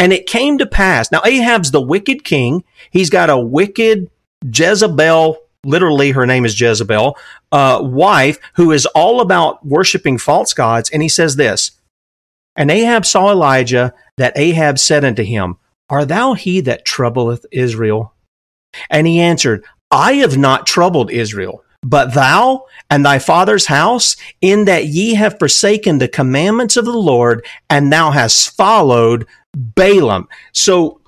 And it came to pass. Now, Ahab's the wicked king. He's got a wicked Jezebel, literally her name is Jezebel, uh, wife who is all about worshiping false gods. And he says this, and Ahab saw Elijah that Ahab said unto him, Art thou he that troubleth Israel? And he answered, I have not troubled Israel, but thou and thy father's house, in that ye have forsaken the commandments of the Lord, and thou hast followed Baalim. So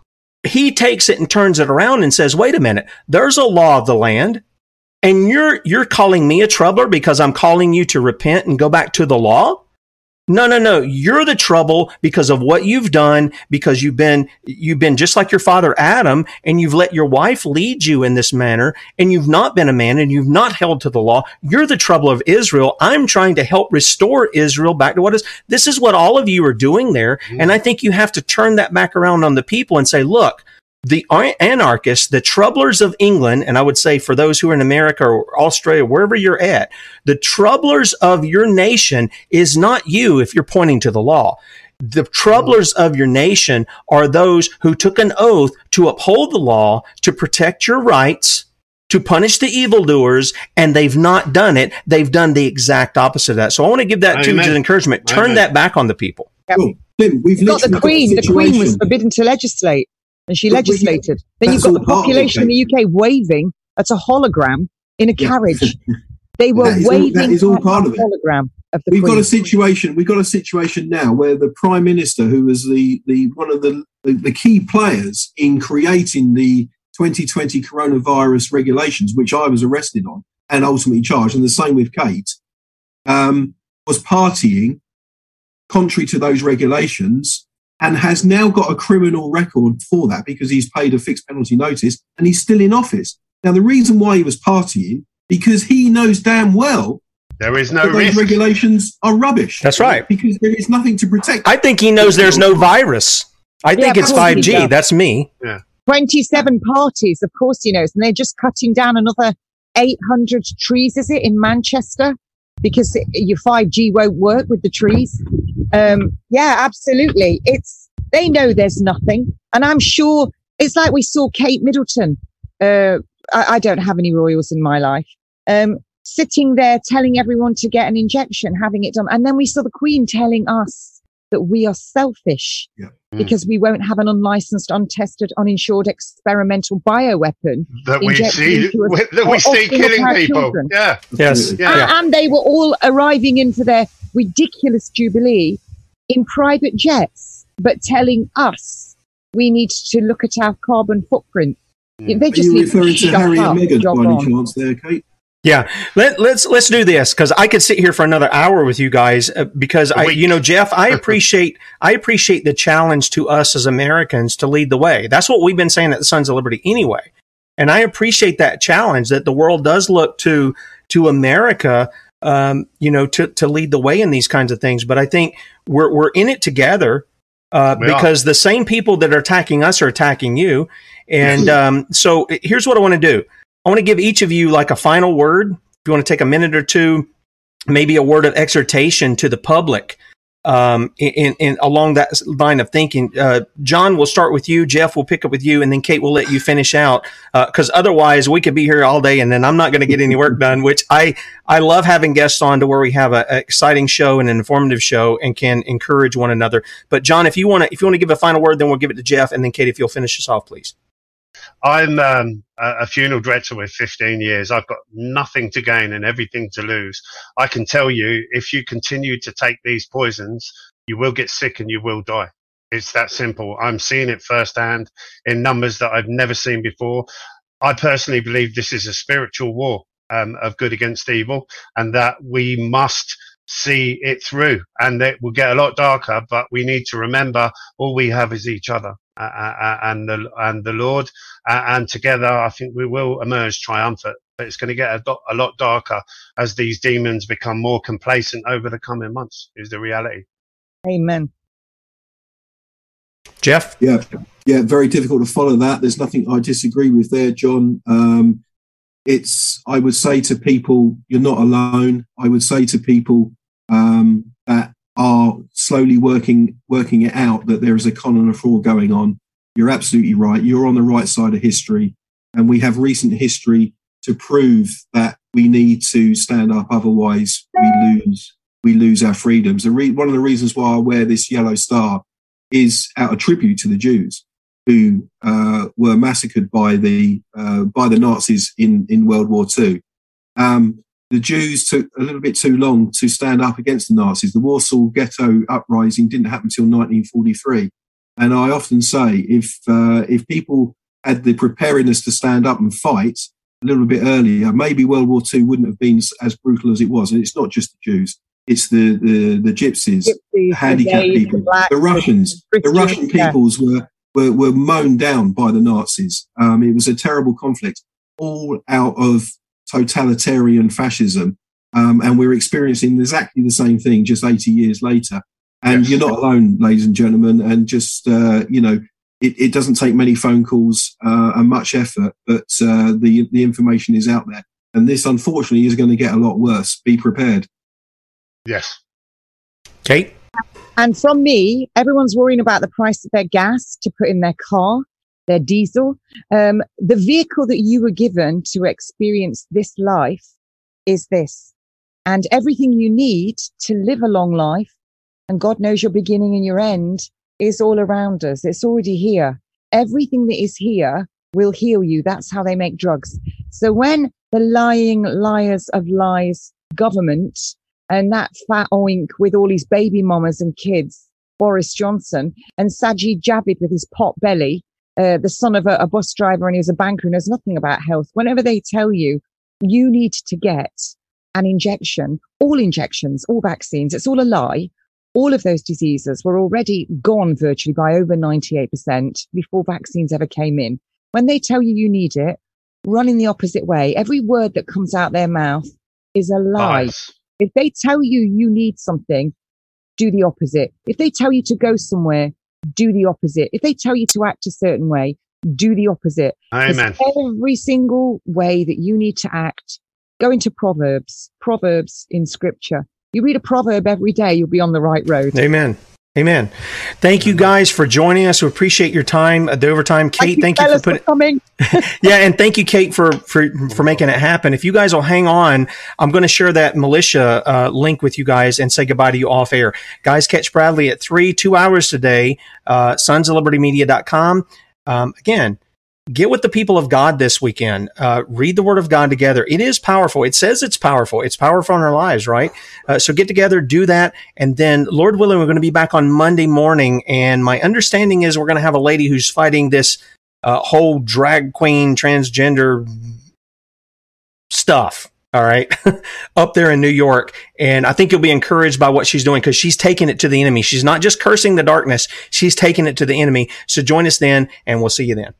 he takes it and turns it around and says, wait a minute, there's a law of the land. And you're, you're calling me a troubler because I'm calling you to repent and go back to the law? No, no, no. You're the trouble because of what you've done, because you've been, you've been just like your father Adam, and you've let your wife lead you in this manner, and you've not been a man, and you've not held to the law. You're the trouble of Israel. I'm trying to help restore Israel back to what is. This is what all of you are doing there. And mm. I think you have to turn that back around on the people and say, look, the anarchists, the troublers of England, and I would say for those who are in America or Australia, wherever you're at, the troublers of your nation is not you if you're pointing to the law. The troublers of your nation are those who took an oath to uphold the law, to protect your rights, to punish the evildoers, and they've not done it. They've done the exact opposite of that. So I want to give that to as encouragement. Turn Amen. that back on the people. Cool. Tim, we've got the Queen. a The Queen was forbidden to legislate, and she But- legislated. then you've got the population in the UK waving at a hologram in a Yeah. carriage. They were That is all- waving that is all at part a of it. hologram of the We've Queen. got a situation. We've got a situation now where the prime minister, who was the, the one of the, the the key players in creating the 2020 coronavirus regulations, which I was arrested on and ultimately charged, and the same with Kate, um, was partying contrary to those regulations and has now got a criminal record for that because he's paid a fixed penalty notice and he's still in office. Now, the reason why he was partying because he knows damn well There is no those risk. regulations are rubbish. That's right. Because there is nothing to protect. I think he knows there's no virus. I think Yeah, it's of course he 5G. That's me. Yeah. 27 parties, of course he knows, and they're just cutting down another 800 trees, is it, in Manchester? Because your 5G won't work with the trees. Um, yeah, absolutely. It's, they know there's nothing. And I'm sure it's like we saw Kate Middleton. Uh, I, I don't have any royals in my life. Um, sitting there telling everyone to get an injection, having it done. And then we saw the Queen telling us that we are selfish because we won't have an unlicensed, untested, uninsured experimental bioweapon that we see into us that we see killing people. children. Yeah. Yes. Yeah. And, and they were all arriving into their ridiculous jubilee in private jets, but telling us we need to look at our carbon footprint. They Are you need to referring to Harry up, and Meghan by any chance there, Kate? Yeah, Let, let's let's do this because I could sit here for another hour with you guys uh, because I, you know, Jeff, I appreciate I appreciate the challenge to us as Americans to lead the way. That's what we've been saying at the Sons of Liberty anyway, and I appreciate that challenge that the world does look to to America, um, you know, to to lead the way in these kinds of things. But I think we're we're in it together uh, because the same people that are attacking us are attacking you. And um, so here's what I want to do. I want to give each of you like a final word. If you want to take a minute or two, maybe a word of exhortation to the public um, in, in along that line of thinking. Uh, John, we'll start with you. Jeff, we'll pick up with you, and then Kate will let you finish out. Because otherwise, we could be here all day, and then I'm not going to get any work done. Which I I love having guests on to where we have an exciting show and an informative show, and can encourage one another. But John, if you want to if you want to give a final word, then we'll give it to Jeff, and then Kate, if you'll finish us off, please. I'm um, a funeral director with 15 years. I've got nothing to gain and everything to lose. I can tell you, if you continue to take these poisons, you will get sick and you will die. It's that simple. I'm seeing it firsthand in numbers that I've never seen before. I personally believe this is a spiritual war um, of good against evil, and that we must see it through. And it will get a lot darker, but we need to remember all we have is each other uh, uh, uh and the and the Lord, uh, and together I think we will emerge triumphant. But it's going to get a, a lot darker as these demons become more complacent over the coming months. Is the reality. Amen. Jeff? Yeah, yeah, very difficult to follow that. There's nothing I disagree with there, John. Um, it's, I would say to people, you're not alone. I would say to people um, that are slowly working working it out that there is a con and a fraud going on. You're absolutely right. You're on the right side of history, and we have recent history to prove that we need to stand up. Otherwise, we lose we lose our freedoms. Re- one of the reasons why I wear this yellow star is out of tribute to the Jews who uh, were massacred by the uh, by the Nazis in in World War II. Um, the Jews took a little bit too long to stand up against the Nazis. The Warsaw Ghetto uprising didn't happen until 1943, and I often say if uh, if people had the preparedness to stand up and fight a little bit earlier, maybe World War II wouldn't have been as brutal as it was. And it's not just the Jews; it's the the, the gypsies, gypsies the handicapped the people, blacks, the Russians. The, the Russian peoples were, were were mown down by the Nazis. Um, it was a terrible conflict, all out of totalitarian fascism, um, and we're experiencing exactly the same thing just 80 years later. And yes. you're not alone, ladies and gentlemen. And just uh, you know, it, it, doesn't take many phone calls uh, and much effort, but uh, the the information is out there. And this, unfortunately, is going to get a lot worse. Be prepared. Yes. Kate? And from me, everyone's worrying about the price of their gas to put in their car, their diesel. Um, the vehicle that you were given to experience this life is this. And everything you need to live a long life, and God knows your beginning and your end, is all around us. It's already here. Everything that is here will heal you. That's how they make drugs. So when the lying liars of lies government and that fat oink with all his baby mamas and kids, Boris Johnson, and Sajid Javid with his pot belly, uh, the son of a, a bus driver and he was a banker and knows nothing about health. Whenever they tell you you need to get an injection, all injections, all vaccines, it's all a lie. All of those diseases were already gone virtually by over 98% before vaccines ever came in. When they tell you you need it, run in the opposite way. Every word that comes out their mouth is a lie. Nice. If they tell you you need something, do the opposite. If they tell you to go somewhere, do the opposite. If they tell you to act a certain way, do the opposite. Amen. Every single way that you need to act, go into Proverbs, Proverbs in scripture. You read a proverb every day, you'll be on the right road. Amen. Amen. Thank you guys for joining us. We appreciate your time, uh, the overtime. Kate, thank you, thank you for putting for coming. yeah, and thank you, Kate, for for for making it happen. If you guys will hang on, I'm going to share that militia uh, link with you guys and say goodbye to you off air. Guys, catch Bradley at three, two hours today. Uh, sons of liberty media.com. Um, again, get with the people of God this weekend. Uh, read the Word of God together. It is powerful. It says it's powerful. It's powerful in our lives, right? Uh, so get together, do that, and then, Lord willing, we're going to be back on Monday morning. And my understanding is we're going to have a lady who's fighting this uh, whole drag queen transgender stuff. All right. up there in New York. And I think you'll be encouraged by what she's doing because she's taking it to the enemy. She's not just cursing the darkness. She's taking it to the enemy. So join us then and we'll see you then.